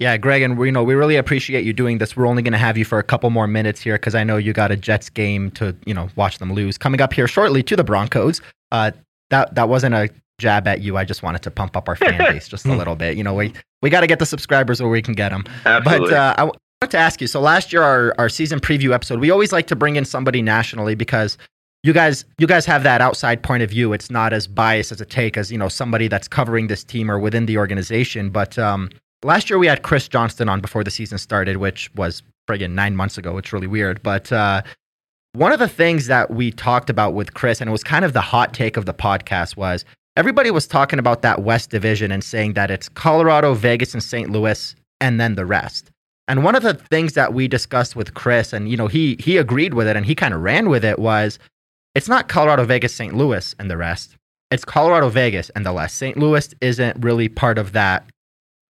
Yeah, Greg, and we you know we really appreciate you doing this. We're only going to have you for a couple more minutes here because I know you got a Jets game to you know watch them lose coming up here shortly to the Broncos. Uh, that that wasn't a jab at you. I just wanted to pump up our fan base just a little bit. You know, we we got to get the subscribers where we can get them. Absolutely. But uh, I to ask you. So last year, our our season preview episode, we always like to bring in somebody nationally because you guys you guys have that outside point of view. It's not as biased as a take as you know somebody that's covering this team or within the organization. But um, last year we had Chris Johnston on before the season started, which was friggin' nine months ago. It's really weird. But uh, one of the things that we talked about with Chris, and it was kind of the hot take of the podcast, was everybody was talking about that West Division and saying that it's Colorado, Vegas, and St. Louis, and then the rest. And one of the things that we discussed with Chris, and you know, he he agreed with it and he kind of ran with it, was it's not Colorado, Vegas, St. Louis, and the rest. It's Colorado, Vegas, and the rest. St. Louis isn't really part of that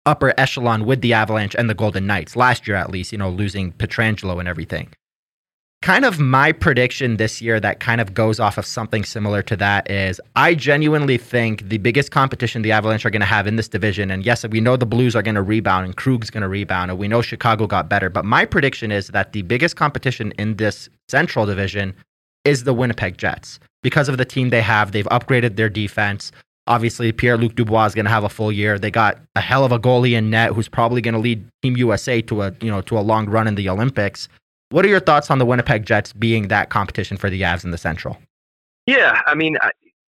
upper echelon with the Avalanche and the Golden Knights last year, at least, you know, losing Pietrangelo and everything. Kind of my prediction this year that kind of goes off of something similar to that is I genuinely think the biggest competition the Avalanche are going to have in this division, and yes, we know the Blues are going to rebound and Krug's going to rebound, and we know Chicago got better, but my prediction is that the biggest competition in this Central Division is the Winnipeg Jets because of the team they have. They've upgraded their defense. Obviously, Pierre Luc Dubois is going to have a full year. They got a hell of a goalie in net who's probably going to lead Team USA to a you know to a long run in the Olympics. What are your thoughts on the Winnipeg Jets being that competition for the Avs in the Central? Yeah, I mean,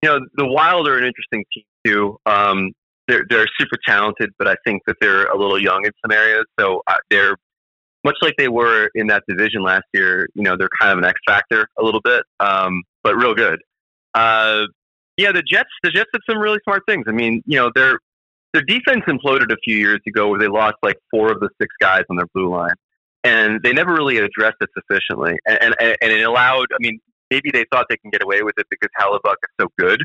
you know, the Wild are an interesting team too. Um, they're they're super talented, but I think that they're a little young in some areas. So uh, they're much like they were in that division last year. You know, they're kind of an X factor a little bit, um, but real good. Uh, yeah, the Jets. The Jets did some really smart things. I mean, you know, their their defense imploded a few years ago, where they lost like four of the six guys on their blue line, and they never really addressed it sufficiently. And and, and it allowed. I mean, maybe they thought they can get away with it because Hellebuyck is so good,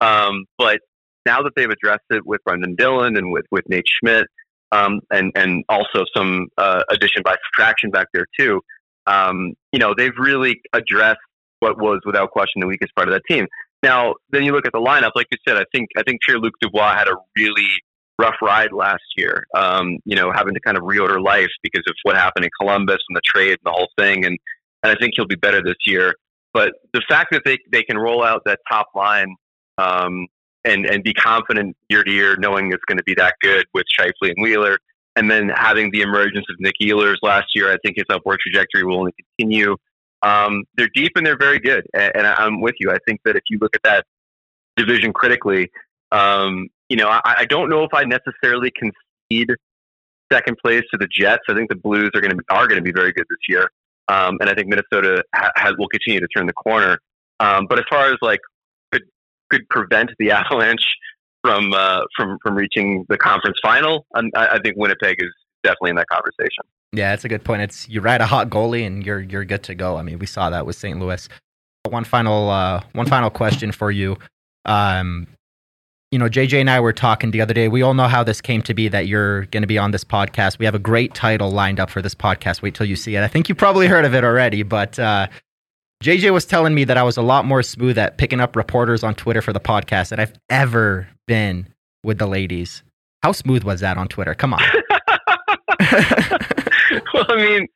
um, but now that they've addressed it with Brendan Dillon and with with Nate Schmidt, um, and and also some uh, addition by subtraction back there too. Um, you know, they've really addressed what was without question the weakest part of that team. Now, then you look at the lineup. Like you said, I think I think Pierre Luc Dubois had a really rough ride last year. Um, you know, having to kind of reorder life because of what happened in Columbus and the trade and the whole thing. And and I think he'll be better this year. But the fact that they they can roll out that top line um, and and be confident year to year, knowing it's going to be that good with Scheifele and Wheeler, and then having the emergence of Nick Ehlers last year, I think his upward trajectory will only continue. Um, they're deep and they're very good, and, and, I'm with you. I think that if you look at that division critically, um, you know, I, I, don't know if I necessarily concede second place to the Jets. I think the Blues are going to be, are going to be very good this year, um, and I think Minnesota ha- has, will continue to turn the corner. Um, but as far as like could could prevent the Avalanche from uh, from from reaching the conference final, I, I think Winnipeg is definitely in that conversation. Yeah, that's a good point. It's you ride a hot goalie and you're you're good to go. I mean, we saw that with St. Louis. One final uh, one final question for you. Um, you know, JJ and I were talking the other day. We all know how this came to be that you're going to be on this podcast. We have a great title lined up for this podcast. Wait till you see it. I think you probably heard of it already, but uh, JJ was telling me that I was a lot more smooth at picking up reporters on Twitter for the podcast than I've ever been with the ladies. How smooth was that on Twitter? Come on. well, I mean,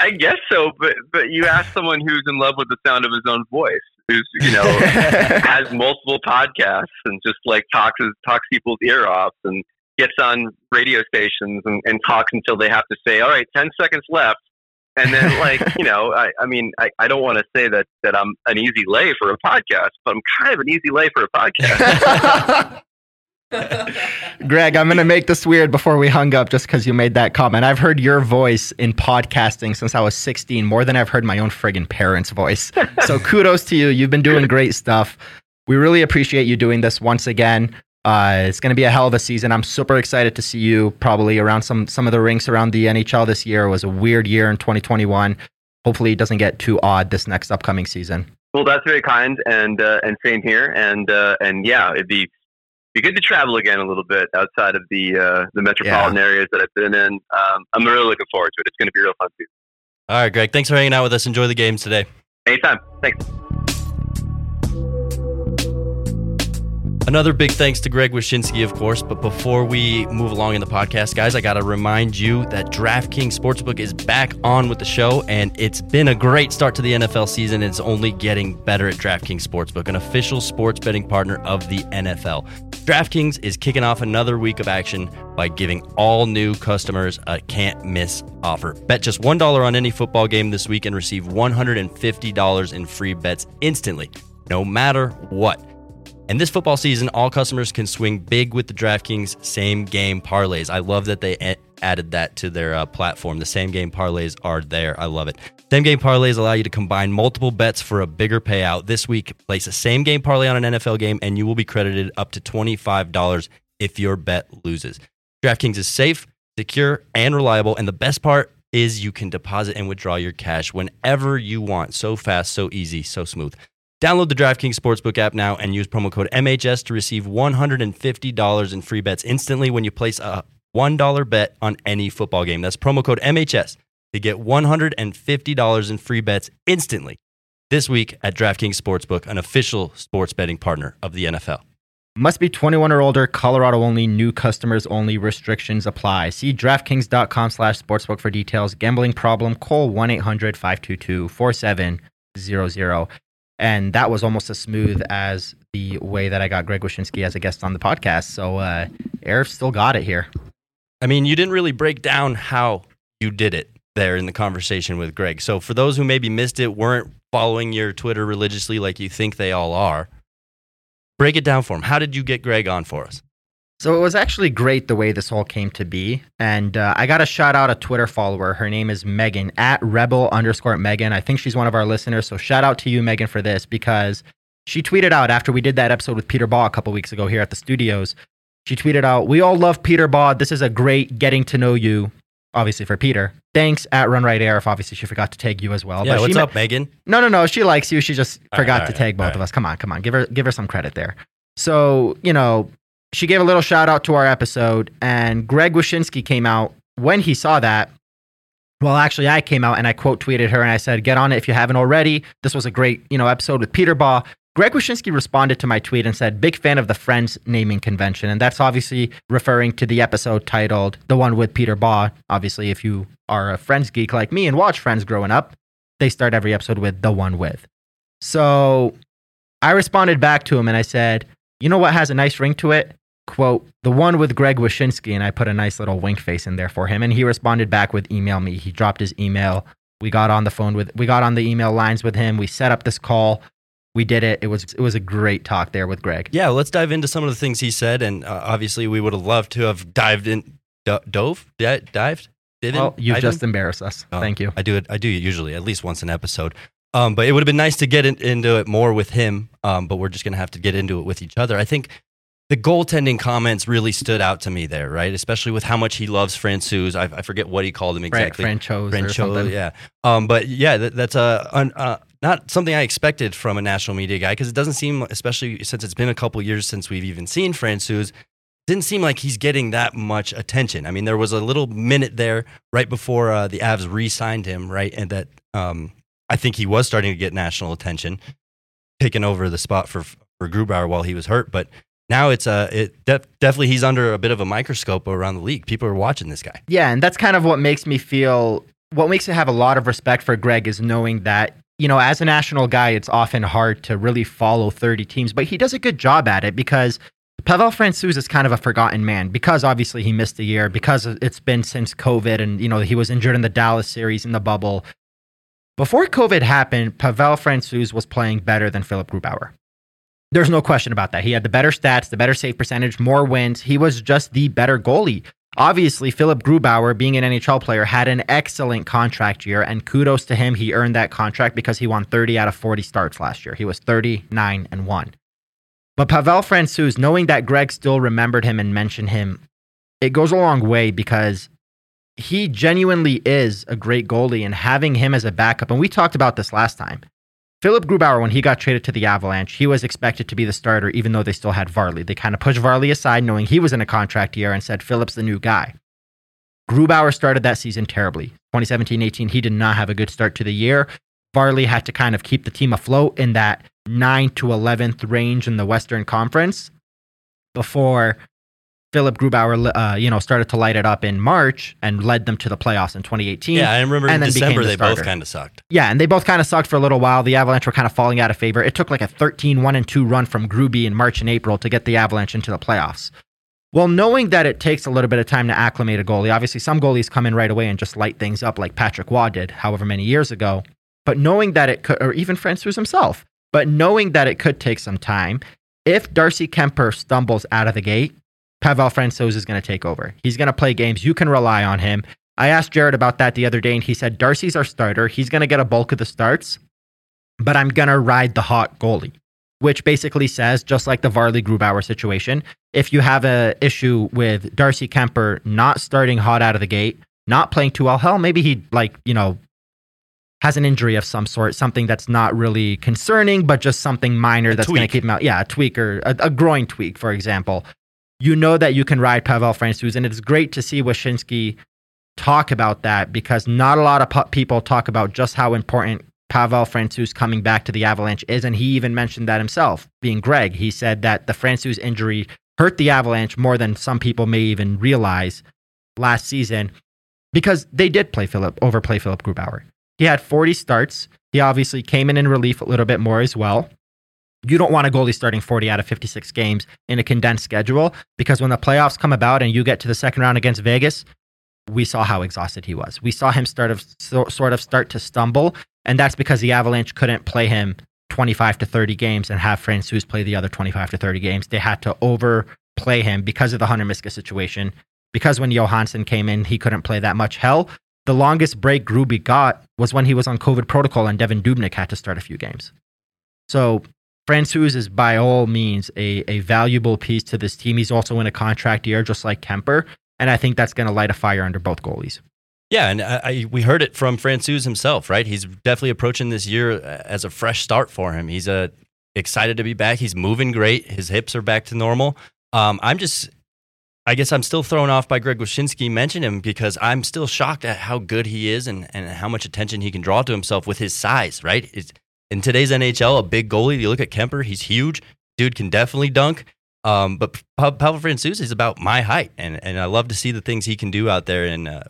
I guess so, but but you ask someone who's in love with the sound of his own voice, who's you know has multiple podcasts and just like talks talks people's ear off and gets on radio stations and, and talks until they have to say, "All right, ten seconds left," and then like you know, I, I mean, I, I don't want to say that that I'm an easy lay for a podcast, but I'm kind of an easy lay for a podcast. Greg, I'm going to make this weird before we hung up just because you made that comment. I've heard your voice in podcasting since I was 16, more than I've heard my own friggin' parents' voice. So kudos to you. You've been doing great stuff. We really appreciate you doing this once again. Uh, it's going to be a hell of a season. I'm super excited to see you probably around some some of the rinks around the NHL this year. It was a weird year in 2021. Hopefully, it doesn't get too odd this next upcoming season. Well, that's very kind, and uh, and same here, and uh, and yeah, it'd be be good to travel again a little bit outside of the uh, the metropolitan yeah. areas that I've been in. Um, I'm really looking forward to it. It's going to be real fun too. All right, Greg. Thanks for hanging out with us. Enjoy the games today. Anytime. Thanks. Another big thanks to Greg Wyshynski, of course. But before we move along in the podcast, guys, I got to remind you that DraftKings Sportsbook is back on with the show, and it's been a great start to the NFL season. It's only getting better at DraftKings Sportsbook, an official sports betting partner of the NFL. DraftKings is kicking off another week of action by giving all new customers a can't miss offer. Bet just $1 on any football game this week and receive $150 in free bets instantly, no matter what. And this football season, all customers can swing big with the DraftKings same game parlays. I love that they added that to their uh, platform. The same game parlays are there. I love it. Same game parlays allow you to combine multiple bets for a bigger payout. This week, place a same game parlay on an NFL game, and you will be credited up to $25 if your bet loses. DraftKings is safe, secure, and reliable. And the best part is you can deposit and withdraw your cash whenever you want. So fast, so easy, so smooth. Download the DraftKings Sportsbook app now and use promo code MHS to receive $150 in free bets instantly when you place a $1 bet on any football game. That's promo code MHS to get $150 in free bets instantly this week at DraftKings Sportsbook, an official sports betting partner of the NFL. Must be 21 or older, Colorado only, new customers only, restrictions apply. See DraftKings.com slash sportsbook for details. Gambling problem, call 1 800 522 4700 and that was almost as smooth as the way that I got Greg Wyshynski as a guest on the podcast. So uh, Aarif still got it here. I mean, you didn't really break down how you did it there in the conversation with Greg. So for those who maybe missed it, weren't following your Twitter religiously like you think they all are, break it down for them. How did you get Greg on for us? So it was actually great the way this all came to be. And uh, I got to shout out a Twitter follower. Her name is Megan at rebel underscore Megan. I think she's one of our listeners. So shout out to you, Megan, for this because she tweeted out after we did that episode with Peter Baugh a couple weeks ago here at the studios. She tweeted out, We all love Peter Baugh. This is a great getting to know you, obviously for Peter. Thanks at Run Right Air. If obviously she forgot to tag you as well. Yeah, but what's she up, Megan? No, no, no. She likes you. She just All forgot right, to all tag both all of us. Come on, come on. Give her give her some credit there. So, you know, she gave a little shout out to our episode, and Greg Wyshynski came out when he saw that. Well, actually, I came out and I quote tweeted her and I said, "Get on it if you haven't already. This was a great, you know, episode with Peter Baugh." Greg Wyshynski responded to my tweet and said, "Big fan of the Friends naming convention," and that's obviously referring to the episode titled "The One with Peter Baugh." Obviously, if you are a Friends geek like me and watch Friends growing up, they start every episode with "The One with." So, I responded back to him and I said, "You know what has a nice ring to it? Quote, the one with Greg Wyshynski, and I put a nice little wink face in there for him. And he responded back with email me. He dropped his email. We got on the phone with, we got on the email lines with him. We set up this call. We did it. It was, it was a great talk there with Greg. Yeah, let's dive into some of the things he said. And uh, obviously, we would have loved to have dived in, do- dove, dived. Divin? Well, Divin? just embarrassed us. Oh, Thank you. I do it. I do it usually at least once an episode. Um, but it would have been nice to get in, into it more with him. Um, but we're just gonna have to get into it with each other. I think the goaltending comments really stood out to me there, right? Especially with how much he loves Francouz. I, I forget what he called him exactly. Franchos something. yeah. Um, but yeah, that, that's a un, uh, not something I expected from a national media guy because it doesn't seem, especially since it's been a couple years since we've even seen Francouz, didn't seem like he's getting that much attention. I mean, there was a little minute there right before uh, the Avs re-signed him, right, and that um, I think he was starting to get national attention, taking over the spot for for Grubauer while he was hurt, but. Now it's uh, it def- definitely he's under a bit of a microscope around the league. People are watching this guy. Yeah, and that's kind of what makes me feel what makes me have a lot of respect for Greg is knowing that, you know, as a national guy, it's often hard to really follow 30 teams, but he does a good job at it because Pavel Francouz is kind of a forgotten man because obviously he missed a year because it's been since COVID and, you know, he was injured in the Dallas series in the bubble. Before COVID happened, Pavel Francouz was playing better than Philipp Grubauer. There's no question about that. He had the better stats, the better save percentage, more wins. He was just the better goalie. Obviously, Philipp Grubauer, being an NHL player, had an excellent contract year, and kudos to him. He earned that contract because he won 30 out of 40 starts last year. He was 39 and 1. But Pavel Francouz, knowing that Greg still remembered him and mentioned him, it goes a long way because he genuinely is a great goalie, and having him as a backup, and we talked about this last time. Philipp Grubauer, when he got traded to the Avalanche, he was expected to be the starter, even though they still had Varley. They kind of pushed Varley aside, knowing he was in a contract year, and said Philipp's the new guy. Grubauer started that season terribly. 2017 18, he did not have a good start to the year. Varley had to kind of keep the team afloat in that 9 to 11th range in the Western Conference before Philipp Grubauer, uh, you know, started to light it up in March and led them to the playoffs in 2018. Yeah, I remember in and then December the they both kind of sucked. Yeah, and they both kind of sucked for a little while. The Avalanche were kind of falling out of favor. It took like a 13 1 and 2 run from Gruby in March and April to get the Avalanche into the playoffs. Well, knowing that it takes a little bit of time to acclimate a goalie, obviously some goalies come in right away and just light things up like Patrick Roy did, however many years ago. But knowing that it could, or even Francouz himself, but knowing that it could take some time, if Darcy Kuemper stumbles out of the gate, Pavel Francouz is going to take over. He's going to play games. You can rely on him. I asked Jared about that the other day, and he said Darcy's our starter. He's going to get a bulk of the starts, but I'm going to ride the hot goalie, which basically says, just like the Varley Grubauer situation, if you have an issue with Darcy Kuemper not starting hot out of the gate, not playing too well, hell, maybe he like you know has an injury of some sort, something that's not really concerning, but just something minor that's going to keep him out. Yeah, a tweak or a, a groin tweak, for example. You know that you can ride Pavel Francouz, and it's great to see Wyshynski talk about that because not a lot of people talk about just how important Pavel Francouz coming back to the Avalanche is, and he even mentioned that himself. Being Greg, he said that the Francouz injury hurt the Avalanche more than some people may even realize last season because they did play Philipp overplay Philipp Grubauer. He had 40 starts. He obviously came in in relief a little bit more as well. You don't want a goalie starting 40 out of 56 games in a condensed schedule because when the playoffs come about and you get to the second round against Vegas, we saw how exhausted he was. We saw him start of so, sort of start to stumble, and that's because the Avalanche couldn't play him 25 to 30 games and have Francouz play the other 25 to 30 games. They had to overplay him because of the Hunter Miska situation. Because when Johansson came in, he couldn't play that much. Hell, the longest break Gruby got was when he was on COVID protocol and Devan Dubnyk had to start a few games. So Francouz is by all means a, a valuable piece to this team. He's also in a contract year, just like Kuemper. And I think that's going to light a fire under both goalies. Yeah, and I, I, we heard it from Francouz himself, right? He's definitely approaching this year as a fresh start for him. He's uh, excited to be back. He's moving great. His hips are back to normal. Um, I'm just, I guess I'm still thrown off by Greg Wyshynski mentioning him because I'm still shocked at how good he is and, and how much attention he can draw to himself with his size, right? It's, in today's NHL, a big goalie, you look at Kuemper, he's huge. Dude can definitely dunk. Um, but Pa- Pavel Francouz is about my height, and, and I love to see the things he can do out there in uh,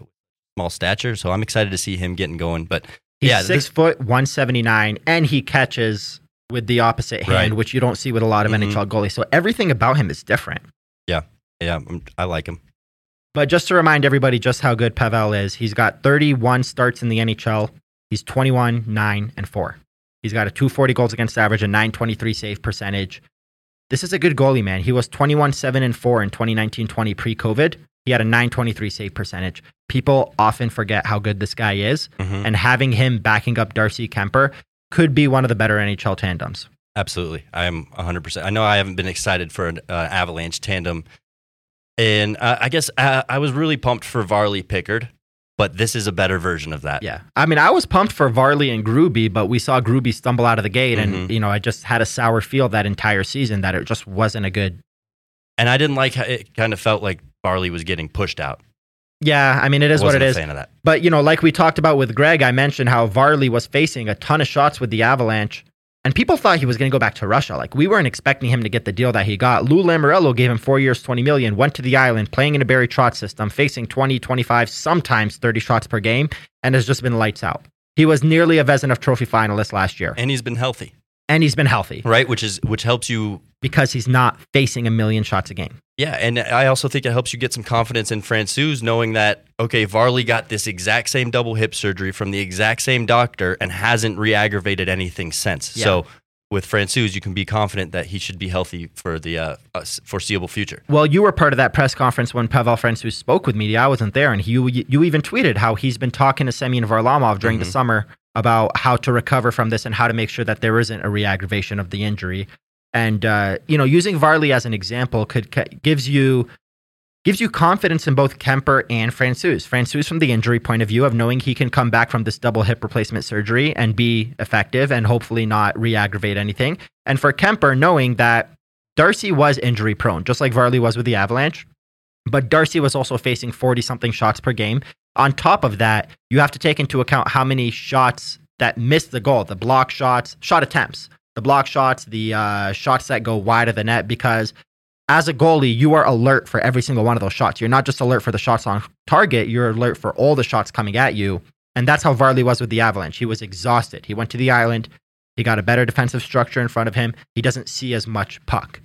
small stature. So I'm excited to see him getting going. But He's yeah, six this- foot, 179, and he catches with the opposite hand, Right. which you don't see with a lot of Mhm. NHL goalies. So everything about him is different. yeah, I'm- I like him. But just to remind everybody just how good Pavel is, he's got 31 starts in the NHL. He's 21, 9, and 4. He's got a 240 goals against average, a 923 save percentage. This is a good goalie, man. He was 21, 7, and 4 in 2019 20 pre COVID. He had a 923 save percentage. People often forget how good this guy is, Mhm. and having him backing up Darcy Kuemper could be one of the better NHL tandems. Absolutely. I am 100%. I know I haven't been excited for an uh, Avalanche tandem. And uh, I guess uh, I was really pumped for Varley Pickard, but this is a better version of that. Yeah. I mean, I was pumped for Varley and Gruby, but we saw Gruby stumble out of the gate. And, mm-hmm. you know, I just had a sour feel that entire season that it just wasn't a good. And I didn't like how it kind of felt like Varley was getting pushed out. Yeah. I mean, it is what it is. fan of that. But, you know, like we talked about with Greg, I mentioned how Varley was facing a ton of shots with the Avalanche And people thought he was going to go back to Russia. Like we weren't expecting him to get the deal that he got. Lou Lamoriello gave him four years, 20 million, went to the island, playing in a Barry Trotz system, facing 20, 25, sometimes 30 shots per game, and has just been lights out. He was nearly a Vezina of Trophy finalist last year, And he's been healthy, and he's been healthy right? Which is which helps you because he's not facing a million shots a game. Yeah, and I also think it helps you get some confidence in Francouz knowing that okay, Varley got this exact same double hip surgery from the exact same doctor and hasn't re-aggravated anything since. Yeah. So with Francouz, you can be confident that he should be healthy for the uh, uh, foreseeable future. Well, you were part of that press conference when Pavel Francouz spoke with media. I wasn't there, and you you even tweeted how he's been talking to Semyon Varlamov during the Mhm. summer about how to recover from this and how to make sure that there isn't a re-aggravation of the injury. And uh, you know, using Varley as an example could gives you gives you confidence in both Kuemper and Francouz. Francouz from the injury point of view of knowing he can come back from this double hip replacement surgery and be effective and hopefully not re-aggravate anything. And for Kuemper knowing that Darcy was injury prone, just like Varley was with the Avalanche. But Darcy was also facing 40 something shots per game. On top of that, you have to take into account how many shots that missed the goal, the block shots, shot attempts, the block shots, the uh, shots that go wide of the net, because as a goalie, you are alert for every single one of those shots. You're not just alert for the shots on target, you're alert for all the shots coming at you. And that's how Varley was with the Avalanche. He was exhausted. He went to the island. He got a better defensive structure in front of him. He doesn't see as much puck.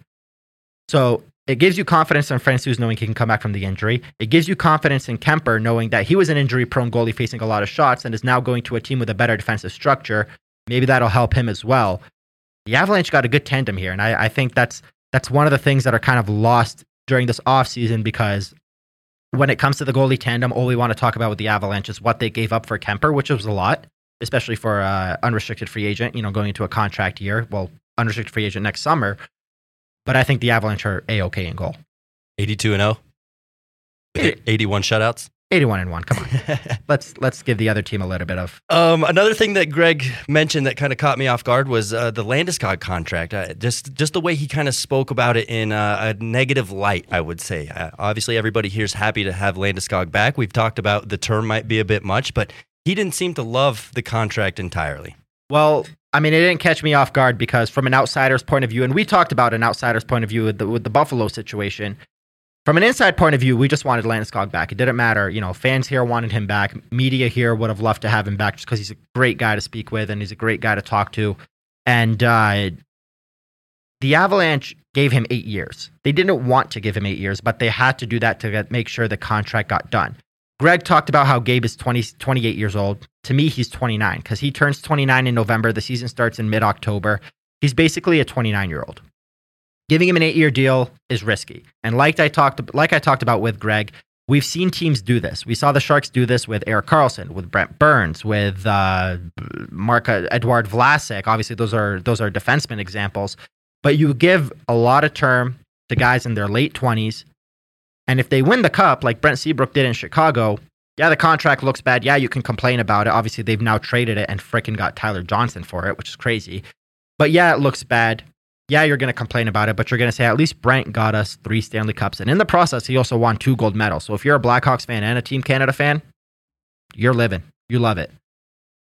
So it gives you confidence in Francouz knowing he can come back from the injury. It gives you confidence in Kuemper knowing that he was an injury prone goalie facing a lot of shots and is now going to a team with a better defensive structure. Maybe that'll help him as well. The Avalanche got a good tandem here, and I, I think that's that's one of the things that are kind of lost during this offseason because when it comes to the goalie tandem, all we want to talk about with the Avalanche is what they gave up for Kuemper, which was a lot, especially for uh, unrestricted free agent, you know, going into a contract year. Well, unrestricted free agent next summer. But I think the Avalanche are a okay in goal. 82 and 0. Eight- 81 shutouts. 81 and 1. Come on. let's let's give the other team a little bit of Um, another thing that Greg mentioned that kind of caught me off guard was uh, the Landeskog contract. Uh, just just the way he kind of spoke about it in uh, a negative light, I would say. Uh, obviously, everybody here's happy to have Landeskog back. We've talked about the term might be a bit much, but he didn't seem to love the contract entirely. Well, I mean, it didn't catch me off guard because from an outsider's point of view, and we talked about an outsider's point of view with the, with the Buffalo situation. From an inside point of view, we just wanted Landeskog back. It didn't matter. You know, fans here wanted him back. Media here would have loved to have him back just because he's a great guy to speak with and he's a great guy to talk to. And uh, the Avalanche gave him eight years. They didn't want to give him eight years, but they had to do that to get, make sure the contract got done. Greg talked about how Gabe is 20, 28 years old. To me, he's 29 because he turns 29 in November. The season starts in mid October. He's basically a 29 year old. Giving him an eight year deal is risky. And like I talked, like I talked about with Greg, we've seen teams do this. We saw the Sharks do this with Erik Karlsson, with Brent Burns, with uh, Marc Edouard Vlasic. Obviously, those are those are defenseman examples. But you give a lot of term to guys in their late 20s and if they win the cup, like Brent Seabrook did in Chicago, yeah, the contract looks bad. Yeah, you can complain about it. Obviously, they've now traded it and frickin' got Tyler Johnson for it, which is crazy. But yeah, it looks bad. Yeah, you're going to complain about it, but you're going to say at least Brent got us three Stanley Cups. And in the process, he also won two gold medals. So if you're a Blackhawks fan and a Team Canada fan, you're living. You love it.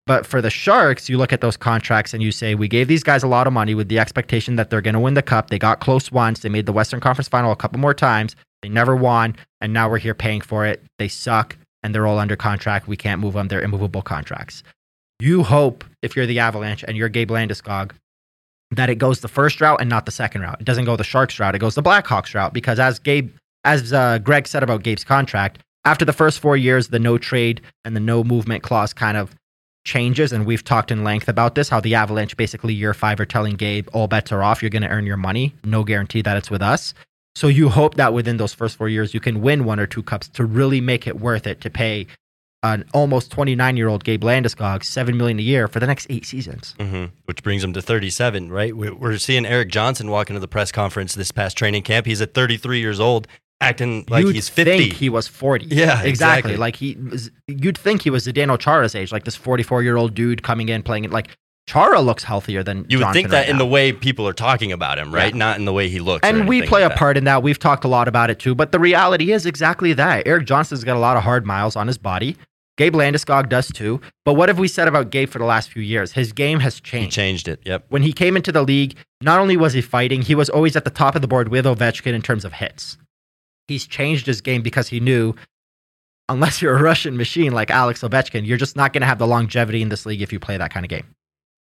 But for the Sharks, you look at those contracts and you say, we gave these guys a lot of money with the expectation that they're going to win the cup. They got close once. They made the Western Conference final a couple more times. They never won, and now we're here paying for it. They suck, and they're all under contract. We can't move them. They're immovable contracts. You hope, if you're the Avalanche and you're Gabe Landeskog, that it goes the first route and not the second route. It doesn't go the Sharks route. It goes the Blackhawks route because, as Gabe, as uh, Greg said about Gabe's contract, after the first four years, the no trade and the no movement clause kind of changes. And we've talked in length about this how the Avalanche basically year five are telling Gabe, all bets are off. You're going to earn your money. No guarantee that it's with us. So you hope that within those first four years, you can win one or two cups to really make it worth it to pay an almost 29 year old Gabe Landeskog seven million a year for the next eight seasons. hmm Which brings him to 37, right? We- We're seeing Erik Johnson walk into the press conference this past training camp. He's at 33 years old, acting like you'd he's 50. think he was 40. Yeah, exactly. Like he was, you'd think he was Zdeno Chara's age, like this 44 year old dude coming in playing it. Like Chara looks healthier than you would Johnson think that right in the way people are talking about him, right? Yeah. Not in the way he looks. and we play like a that. part in that. We've talked a lot about it too. But the reality is exactly that. Erik Johnson's got a lot of hard miles on his body. Gabe Landeskog does too. But what have we said about Gabe for the last few years? His game has changed. He changed. changed it. Yep. When he came into the league, not only was he fighting, he was always at the top of the board with Ovechkin in terms of hits. He's changed his game because he knew unless you're a Russian machine like Alex Ovechkin, you're just not going to have the longevity in this league if you play that kind of game.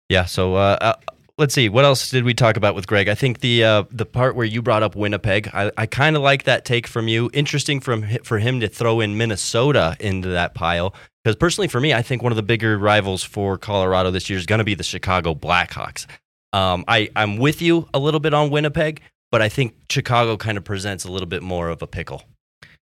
Yeah. So uh, uh, let's see. What else did we talk about with Greg? I think the uh, the part where you brought up Winnipeg, I, I kind of like that take from you. Interesting from for him to throw in Minnesota into that pile. Because personally, for me, I think one of the bigger rivals for Colorado this year is going to be the Chicago Blackhawks. Um, I I'm with you a little bit on Winnipeg, but I think Chicago kind of presents a little bit more of a pickle.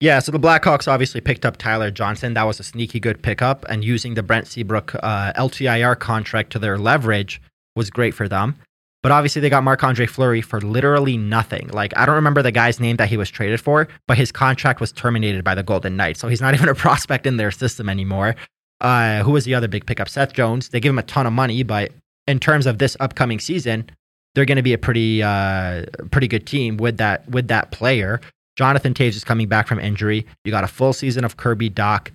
Yeah, so the Blackhawks obviously picked up Tyler Johnson. That was a sneaky good pickup, and using the Brent Seabrook uh, LTIR contract to their leverage was great for them. But obviously, they got Marc Andre Fleury for literally nothing. Like, I don't remember the guy's name that he was traded for, but his contract was terminated by the Golden Knights. So he's not even a prospect in their system anymore. Uh, who was the other big pickup? Seth Jones. They give him a ton of money, but in terms of this upcoming season, they're going to be a pretty, uh, pretty good team with that with that player. Jonathan Toews is coming back from injury. You got a full season of Kirby Dach.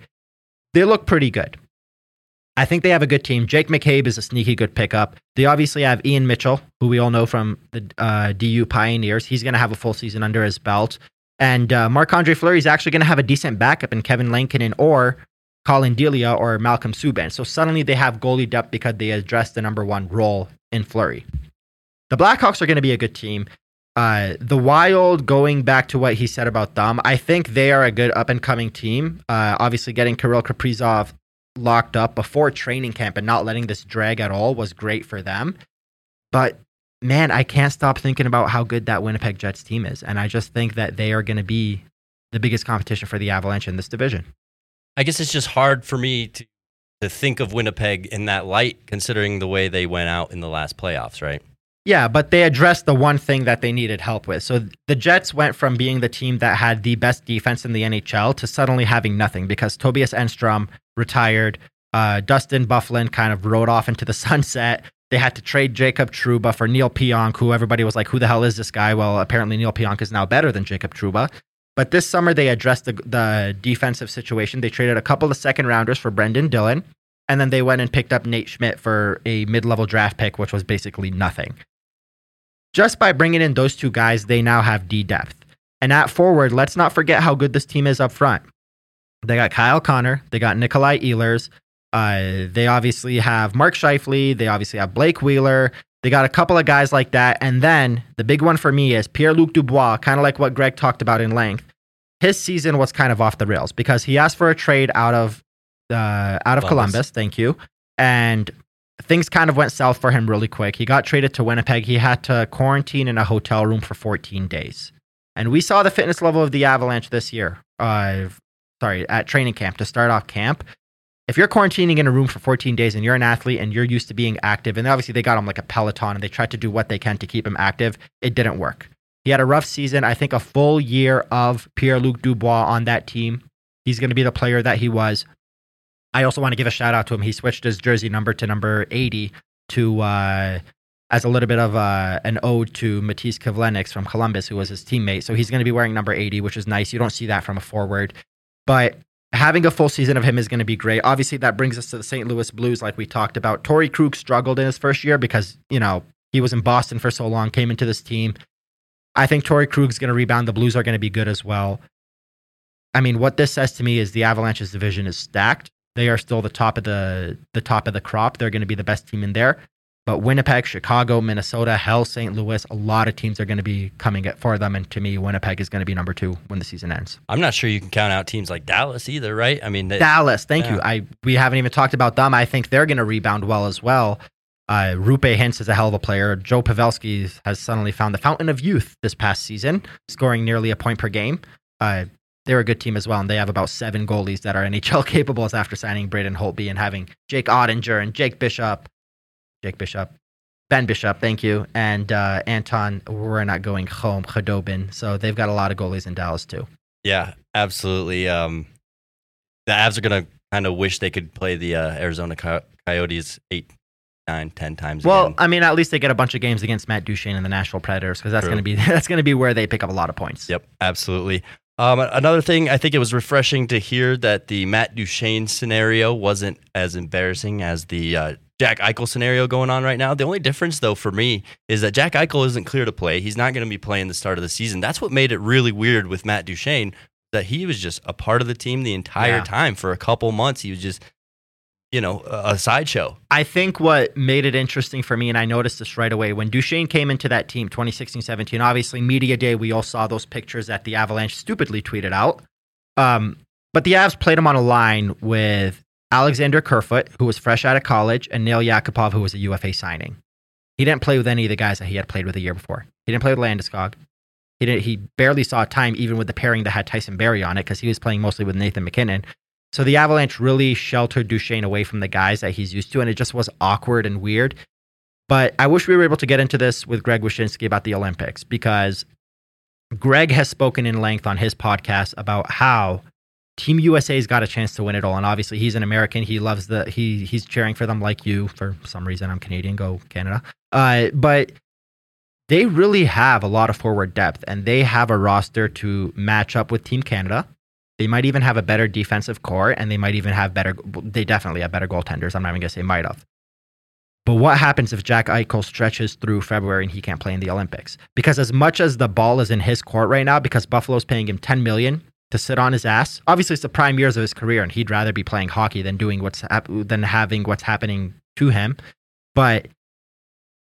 They look pretty good. I think they have a good team. Jake McCabe is a sneaky good pickup. They obviously have Ian Mitchell, who we all know from the uh, DU Pioneers. He's going to have a full season under his belt. And uh, Marc Andre Fleury is actually going to have a decent backup in Kevin Lankinen or Collin Delia or Malcolm Subban. So suddenly they have goalie depth because they addressed the number one role in Fleury. The Blackhawks are going to be a good team. Uh, the Wild, going back to what he said about them, I think they are a good up and coming team. Uh, obviously, getting Kirill Kaprizov locked up before training camp and not letting this drag at all was great for them. But man, I can't stop thinking about how good that Winnipeg Jets team is. And I just think that they are going to be the biggest competition for the Avalanche in this division. I guess it's just hard for me to to think of Winnipeg in that light, considering the way they went out in the last playoffs, right? Yeah, but they addressed the one thing that they needed help with. So the Jets went from being the team that had the best defense in the NHL to suddenly having nothing because Tobias Enstrom retired. Uh, Dustin Byfuglien kind of rode off into the sunset. They had to trade Jacob Trouba for Neil Pionk, who everybody was like, who the hell is this guy? Well, apparently Neil Pionk is now better than Jacob Trouba. But this summer, they addressed the, the defensive situation. They traded a couple of second rounders for Brendan Dillon, and then they went and picked up Nate Schmidt for a mid level draft pick, which was basically nothing just by bringing in those two guys, they now have D depth. And at forward, let's not forget how good this team is up front. They got Kyle Connor, they got Nikolai Ehlers, uh, they obviously have Mark Scheifele, they obviously have Blake Wheeler. They got a couple of guys like that. And then the big one for me is Pierre Luc Dubois, kind of like what Greg talked about in length. His season was kind of off the rails because he asked for a trade out of uh, out of Columbus. Columbus. Thank you. And things kind of went south for him really quick. He got traded to Winnipeg. He had to quarantine in a hotel room for 14 days. And we saw the fitness level of the Avalanche this year. Uh, sorry, at training camp to start off camp. If you're quarantining in a room for 14 days and you're an athlete and you're used to being active, and obviously they got him like a Peloton and they tried to do what they can to keep him active, it didn't work. He had a rough season. I think a full year of Pierre Luc Dubois on that team. He's going to be the player that he was. I also want to give a shout out to him. He switched his jersey number to number 80 to uh, as a little bit of uh, an ode to Matiss Kivlenieks from Columbus, who was his teammate. So he's going to be wearing number 80, which is nice. You don't see that from a forward. But having a full season of him is going to be great. Obviously, that brings us to the St. Louis Blues, like we talked about. Torrey Krug struggled in his first year because, you know, he was in Boston for so long, came into this team. I think Torrey Krug's going to rebound. The Blues are going to be good as well. I mean, what this says to me is the Avalanche's division is stacked. They are still the top of the the top of the crop. They're going to be the best team in there. But Winnipeg, Chicago, Minnesota, hell, St. Louis, a lot of teams are going to be coming at for them. And to me, Winnipeg is going to be number two when the season ends. I'm not sure you can count out teams like Dallas either, right? I mean, they, Dallas, thank you. I we haven't even talked about them. I think they're going to rebound well as well. Uh, Roope Hintz is a hell of a player. Joe Pavelski has suddenly found the fountain of youth this past season, scoring nearly a point per game. Uh, they're a good team as well, and they have about seven goalies that are NHL capable after signing Braden Holtby and having Jake Oettinger and Jake Bishop, Jake Bishop, Ben Bishop, thank you, and uh, Anton. We're not going home, Khudobin. So they've got a lot of goalies in Dallas too. yeah, absolutely. Um, the Avs are gonna kind of wish they could play the uh, Arizona Coy- Coyotes eight, nine, ten times. Well, again. I mean, at least they get a bunch of games against Matt Duchene and the Nashville Predators because that's True. to be that's going to be where they pick up a lot of points. Yep, absolutely. Um, another thing, I think it was refreshing to hear that the Matt Duchene scenario wasn't as embarrassing as the uh, Jack Eichel scenario going on right now. The only difference, though, for me is that Jack Eichel isn't clear to play. He's not going to be playing the start of the season. That's what made it really weird with Matt Duchene, that he was just a part of the team the entire Yeah. time for a couple months. He was just, you know, a sideshow. I think what made it interesting for me, and I noticed this right away, when Duchene came into that team 2016 17, obviously, Media Day, we all saw those pictures that the Avalanche stupidly tweeted out. Um, but the Avs played him on a line with Alexander Kerfoot, who was fresh out of college, and Nail Yakupov, who was a UFA signing. He didn't play with any of the guys that he had played with the year before. He didn't play with Landeskog. He didn't. He barely saw time, even with the pairing that had Tyson Barrie on it, because he was playing mostly with Nathan MacKinnon. So the Avalanche really sheltered Duchene away from the guys that he's used to, and it just was awkward and weird. But I wish we were able to get into this with Greg Wyshynski about the Olympics because Greg has spoken in length on his podcast about how Team USA's got a chance to win it all, and obviously he's an American. He loves the he he's cheering for them like you. For some reason, I'm Canadian. Go Canada. Uh, but they really have a lot of forward depth, and they have a roster to match up with Team Canada. They might even have a better defensive core, and they might even have better. They definitely have better goaltenders. I'm not even gonna say might have. But what happens if Jack Eichel stretches through February and he can't play in the Olympics? Because as much as the ball is in his court right now, because Buffalo's paying him 10 million to sit on his ass. Obviously, it's the prime years of his career, and he'd rather be playing hockey than doing what's than having what's happening to him. But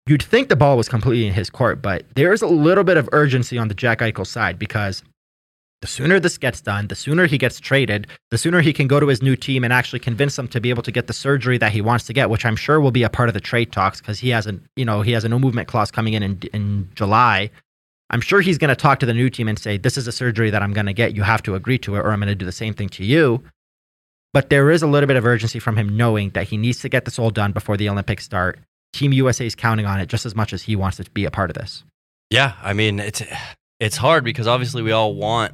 you'd think the ball was completely in his court, but there is a little bit of urgency on the Jack Eichel side because the sooner this gets done, the sooner he gets traded, the sooner he can go to his new team and actually convince them to be able to get the surgery that he wants to get, which I'm sure will be a part of the trade talks because he has a you know he has a no movement clause coming in in, in July. I'm sure he's going to talk to the new team and say, "This is a surgery that I'm going to get. You have to agree to it, or I'm going to do the same thing to you." But there is a little bit of urgency from him knowing that he needs to get this all done before the Olympics start. Team USA is counting on it just as much as he wants to be a part of this. Yeah, I mean it's it's hard because obviously we all want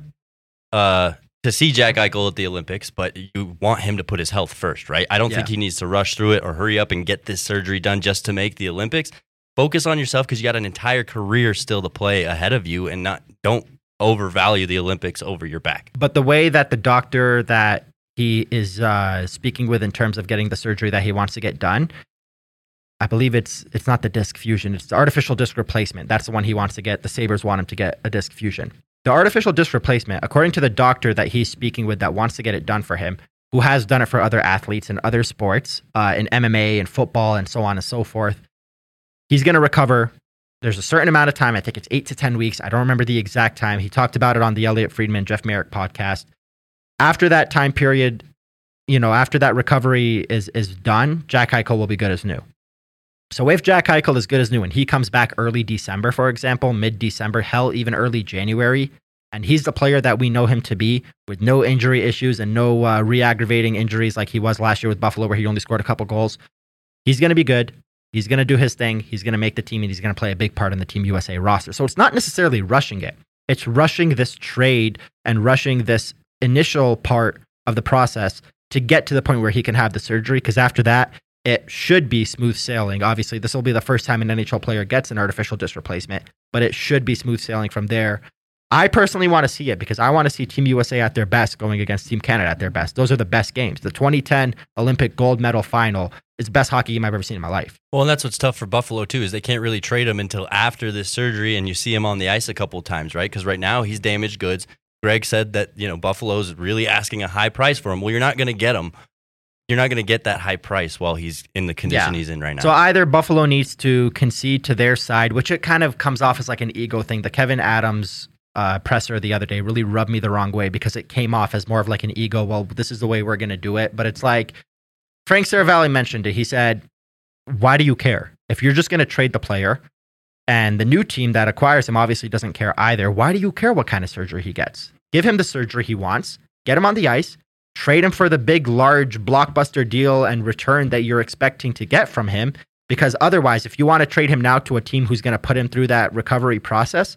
uh, to see Jack Eichel at the Olympics, but you want him to put his health first, right? I don't Yeah. think he needs to rush through it or hurry up and get this surgery done just to make the Olympics. Focus on yourself because you got an entire career still to play ahead of you, and not don't overvalue the Olympics over your back. But the way that the doctor that he is uh, speaking with in terms of getting the surgery that he wants to get done, I believe it's it's not the disc fusion, it's the artificial disc replacement. That's the one he wants to get. The Sabres want him to get a disc fusion. The artificial disc replacement, according to the doctor that he's speaking with that wants to get it done for him, who has done it for other athletes in other sports, uh, in MMA and football and so on and so forth, he's going to recover. There's a certain amount of time. I think it's eight to 10 weeks. I don't remember the exact time. He talked about it on the Elliotte Friedman, Jeff Marek podcast. After that time period, you know, after that recovery is, is done, Jack Eichel will be good as new. So if Jack Eichel is good as new and he comes back early December, for example, mid December, hell, even early January, and he's the player that we know him to be with no injury issues and no uh, re aggravating injuries like he was last year with Buffalo, where he only scored a couple goals, he's going to be good. He's going to do his thing. He's going to make the team and he's going to play a big part in the Team USA roster. So it's not necessarily rushing it, it's rushing this trade and rushing this initial part of the process to get to the point where he can have the surgery. Because after that, it should be smooth sailing. Obviously, this will be the first time an NHL player gets an artificial disc replacement, but it should be smooth sailing from there. I personally want to see it because I want to see Team USA at their best going against Team Canada at their best. Those are the best games. The 2010 Olympic gold medal final is the best hockey game I've ever seen in my life. Well, and that's what's tough for Buffalo too is they can't really trade him until after this surgery, and you see him on the ice a couple times, right? Because right now he's damaged goods. Greg said that you know Buffalo's really asking a high price for him. Well, you're not going to get him. You're not going to get that high price while he's in the condition Yeah. he's in right now. So either Buffalo needs to concede to their side, which it kind of comes off as like an ego thing. The Kevyn Adams uh, presser the other day really rubbed me the wrong way because it came off as more of like an ego. Well, this is the way we're going to do it. But it's like Frank Seravalli mentioned it. He said, "Why do you care if you're just going to trade the player?" And the new team that acquires him obviously doesn't care either. Why do you care what kind of surgery he gets? Give him the surgery he wants, get him on the ice, trade him for the big, large blockbuster deal and return that you're expecting to get from him. Because otherwise, if you want to trade him now to a team who's going to put him through that recovery process,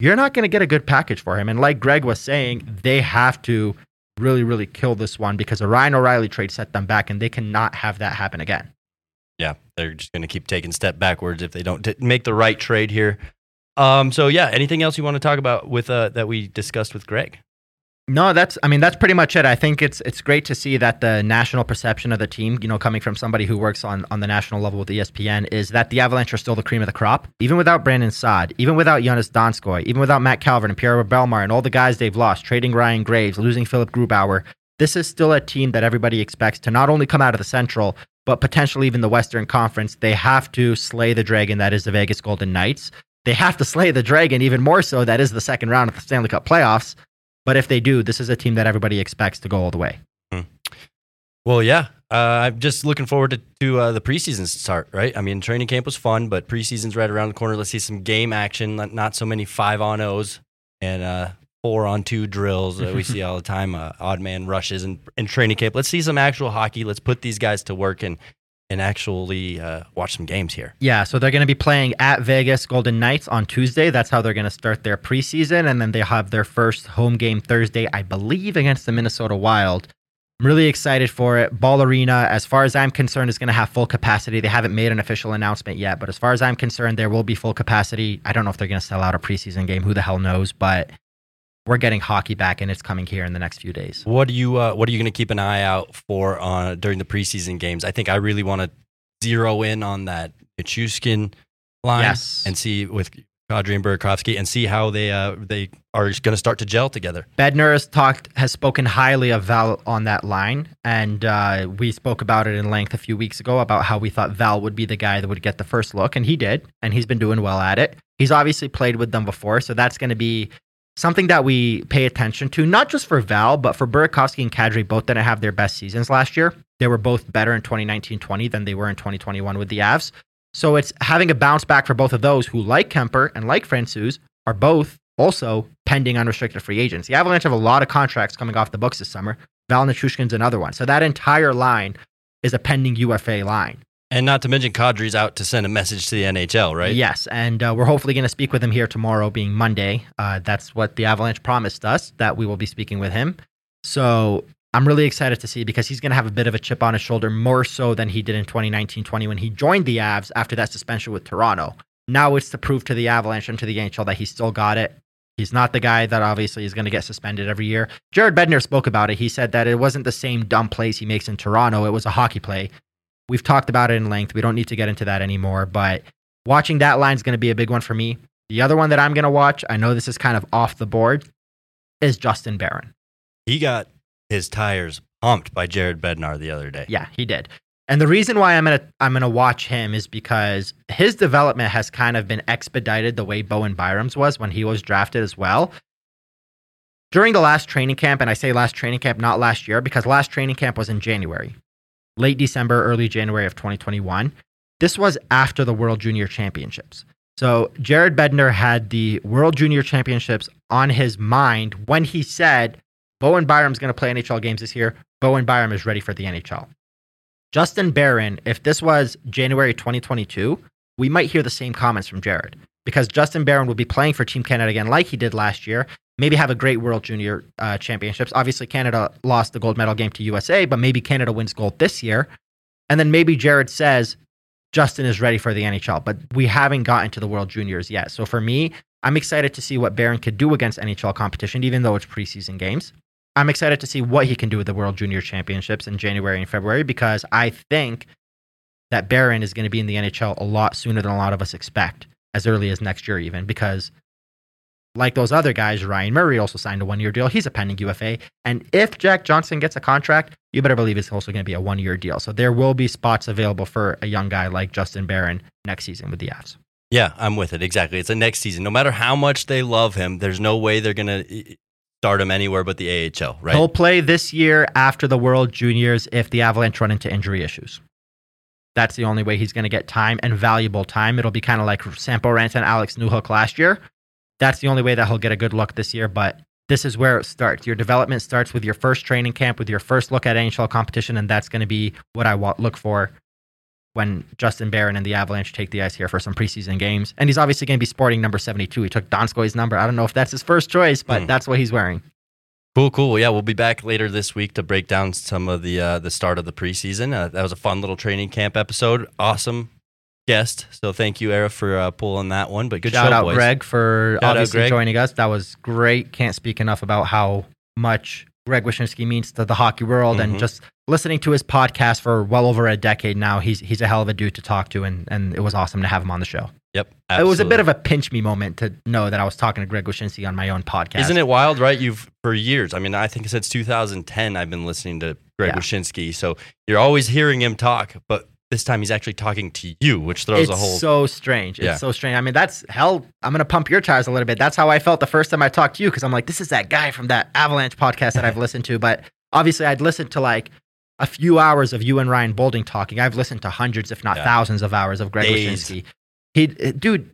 you're not going to get a good package for him. And like Greg was saying, they have to really, really kill this one because a Ryan O'Reilly trade set them back, and they cannot have that happen again. yeah, they're just going to keep taking step backwards if they don't t- make the right trade here. Um, so yeah, anything else you want to talk about with uh, that we discussed with Greg? No, that's I mean that's pretty much it. I think it's it's great to see that the national perception of the team, you know, coming from somebody who works on on the national level with ESPN, is that the Avalanche are still the cream of the crop. Even without Brandon Saad, even without Joonas Donskoi, even without Matt Calvert and Pierre Bellemare and all the guys they've lost, trading Ryan Graves, losing Philipp Grubauer, this is still a team that everybody expects to not only come out of the Central, but potentially even the Western Conference. They have to slay the dragon that is the Vegas Golden Knights. They have to slay the dragon even more so that is the second round of the Stanley Cup playoffs. But if they do, this is a team that everybody expects to go all the way. Well, yeah. Uh, I'm just looking forward to, to uh, the preseason start, right? I mean, training camp was fun, but preseason's right around the corner. Let's see some game action, not, not so many five on O's and uh, four on two drills that we see all the time, uh, odd man rushes and, and training camp. Let's see some actual hockey. Let's put these guys to work and, and actually uh, watch some games here. Yeah, so they're going to be playing at Vegas Golden Knights on Tuesday. That's how they're going to start their preseason. And then they have their first home game Thursday, I believe, against the Minnesota Wild. I'm really excited for it. Ball Arena, as far as I'm concerned, is going to have full capacity. They haven't made an official announcement yet, but as far as I'm concerned, there will be full capacity. I don't know if they're going to sell out a preseason game. Who the hell knows? But we're getting hockey back, and it's coming here in the next few days. What do you uh, What are you going to keep an eye out for uh, during the preseason games? I think I really want to zero in on that Nichushkin line Yes. and see with Kadri and Burakovsky and see how they uh, they are going to start to gel together. Bednar has talked has spoken highly of Val on that line, and uh, we spoke about it in length a few weeks ago about how we thought Val would be the guy that would get the first look, and he did, and he's been doing well at it. He's obviously played with them before, so that's going to be something that we pay attention to, not just for Val, but for Burakovsky and Kadri. Both didn't have their best seasons last year. They were both better in 2019-20 than they were in 2021 with the Avs. So it's having a bounce back for both of those who, like Kuemper and like Francouz, are both also pending unrestricted free agents. The Avalanche have a lot of contracts coming off the books this summer. Val Nichushkin's another one. So that entire line is a pending UFA line. And not to mention Kadri's out to send a message to the NHL, right? Yes, and uh, we're hopefully going to speak with him here tomorrow, being Monday. Uh, that's what the Avalanche promised us that we will be speaking with him. So I'm really excited to see because he's going to have a bit of a chip on his shoulder, more so than he did in 2019-20 when he joined the Avs after that suspension with Toronto. Now it's to prove to the Avalanche and to the NHL that he still got it. He's not the guy that obviously is going to get suspended every year. Jared Bednar spoke about it. He said that it wasn't the same dumb plays he makes in Toronto. It was a hockey play. We've talked about it in length. We don't need to get into that anymore. But watching that line is going to be a big one for me. The other one that I'm going to watch, I know this is kind of off the board, is Justin Barron. He got his tires pumped by Jared Bednar the other day. Yeah, he did. And the reason why I'm gonna I'm gonna watch him is because his development has kind of been expedited the way Bowen Byram's was when he was drafted as well. During the last training camp, and I say last training camp, not last year, because last training camp was in January, late December, early January of 2021. This was after the World Junior Championships. So Jared Bednar had the World Junior Championships on his mind when he said, Bowen Byram's going to play NHL games this year. Bowen Byram is ready for the NHL. Justin Barron, if this was January 2022, we might hear the same comments from Jared because Justin Barron will be playing for Team Canada again, like he did last year. Maybe have a great World Junior uh, Championships. Obviously, Canada lost the gold medal game to USA, but maybe Canada wins gold this year. And then maybe Jared says Justin is ready for the NHL, but we haven't gotten to the World Juniors yet. So for me, I'm excited to see what Barron could do against NHL competition, even though it's preseason games. I'm excited to see what he can do with the World Junior Championships in January and February because I think that Barron is going to be in the NHL a lot sooner than a lot of us expect, as early as next year, even because, like those other guys, Ryan Murray also signed a one year deal. He's a pending UFA. And if Jack Johnson gets a contract, you better believe it's also going to be a one year deal. So there will be spots available for a young guy like Justin Barron next season with the Avs. Yeah, I'm with it. Exactly. It's a next season. No matter how much they love him, there's no way they're going to eh, eh, start him anywhere but the AHL, right? He'll play this year after the World Juniors if the Avalanche run into injury issues. That's the only way he's going to get time and valuable time. It'll be kind of like Sampo Ranta and Alex Newhook last year. That's the only way that he'll get a good look this year. But this is where it starts. Your development starts with your first training camp, with your first look at NHL competition, and that's going to be what I wa- look for when Justin Barron and the Avalanche take the ice here for some preseason games. And he's obviously going to be sporting number 72. He took Donskoi's number. I don't know if that's his first choice, but Hmm. that's what he's wearing. Cool, cool. Yeah, we'll be back later this week to break down some of the uh, the start of the preseason. Uh, that was a fun little training camp episode. Awesome guest. So thank you, Era, for uh, pulling that one. But good Shout show, out boys. Greg for Shout obviously Greg. joining us. That was great. Can't speak enough about how much Greg Wyshynski means to the hockey world Mhm. and just listening to his podcast for well over a decade now. He's he's a hell of a dude to talk to and, and it was awesome to have him on the show. Yep. It was a bit of a pinch me moment to know that I was talking to Greg Wyshynski on my own podcast. Isn't it wild, right? You've for years. I mean, I think since 2010, I've been listening to Greg Yeah. Wyshynski. So you're always hearing him talk, but this time he's actually talking to you, which throws it's a whole. so strange. It's Yeah. so strange. I mean, that's hell. I'm gonna pump your tires a little bit. That's how I felt the first time I talked to you because I'm like, this is that guy from that Avalanche podcast that I've listened to. But obviously, I'd listened to like a few hours of you and Ryan Boulding talking. I've listened to hundreds, if not Yeah. thousands, of hours of Greg Days. Wyshynski. He, uh, dude.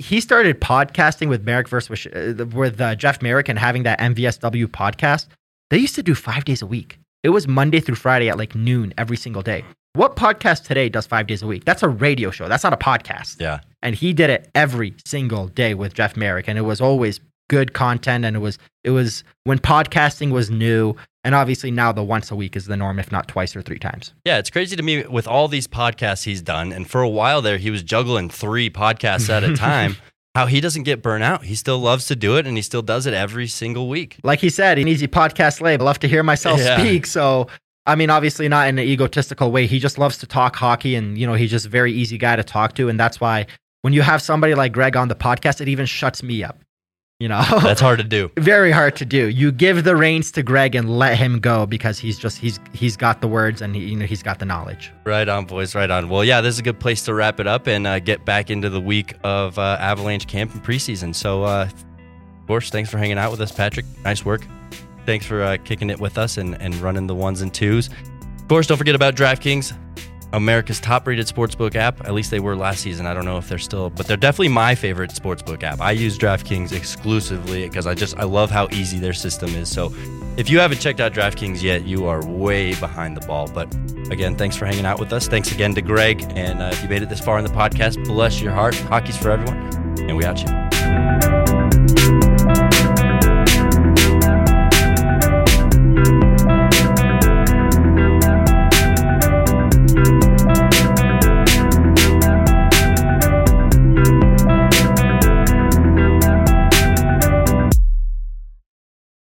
He started podcasting with Marek versus uh, with uh, Jeff Marek and having that MVSW podcast. They used to do five days a week. It was Monday through Friday at like noon every single day. What podcast today does five days a week? That's a radio show. That's not a podcast. yeah. And he did it every single day with Jeff Marek, and it was always good content. And it was it was when podcasting was new, and obviously now the once a week is the norm, if not twice or three times. Yeah, it's crazy to me with all these podcasts he's done. And for a while there, he was juggling three podcasts at a time. How he doesn't get burnt out. He still loves to do it and he still does it every single week. Like he said, an easy podcast. I love to hear myself Yeah. speak. So I mean, obviously not in an egotistical way. He just loves to talk hockey, and you know he's just a very easy guy to talk to, and that's why when you have somebody like Greg on the podcast, it even shuts me up. You know, That's hard to do. very hard to do. You give the reins to Greg and let him go because he's just he's he's got the words and he, you know he's got the knowledge. Right on, boys. Right on. Well, yeah, this is a good place to wrap it up and uh, get back into the week of uh, Avalanche camp and preseason. So, uh, of course, thanks for hanging out with us, Patrick. Nice work. Thanks for uh, kicking it with us and, and running the ones and twos. Of course, don't forget about DraftKings, America's top-rated sportsbook app. At least they were last season. I don't know if they're still, but they're definitely my favorite sportsbook app. I use DraftKings exclusively because I just I love how easy their system is. So, if you haven't checked out DraftKings yet, you are way behind the ball. But again, thanks for hanging out with us. Thanks again to Greg. And uh, if you made it this far in the podcast, bless your heart. Hockey's for everyone. And we out you.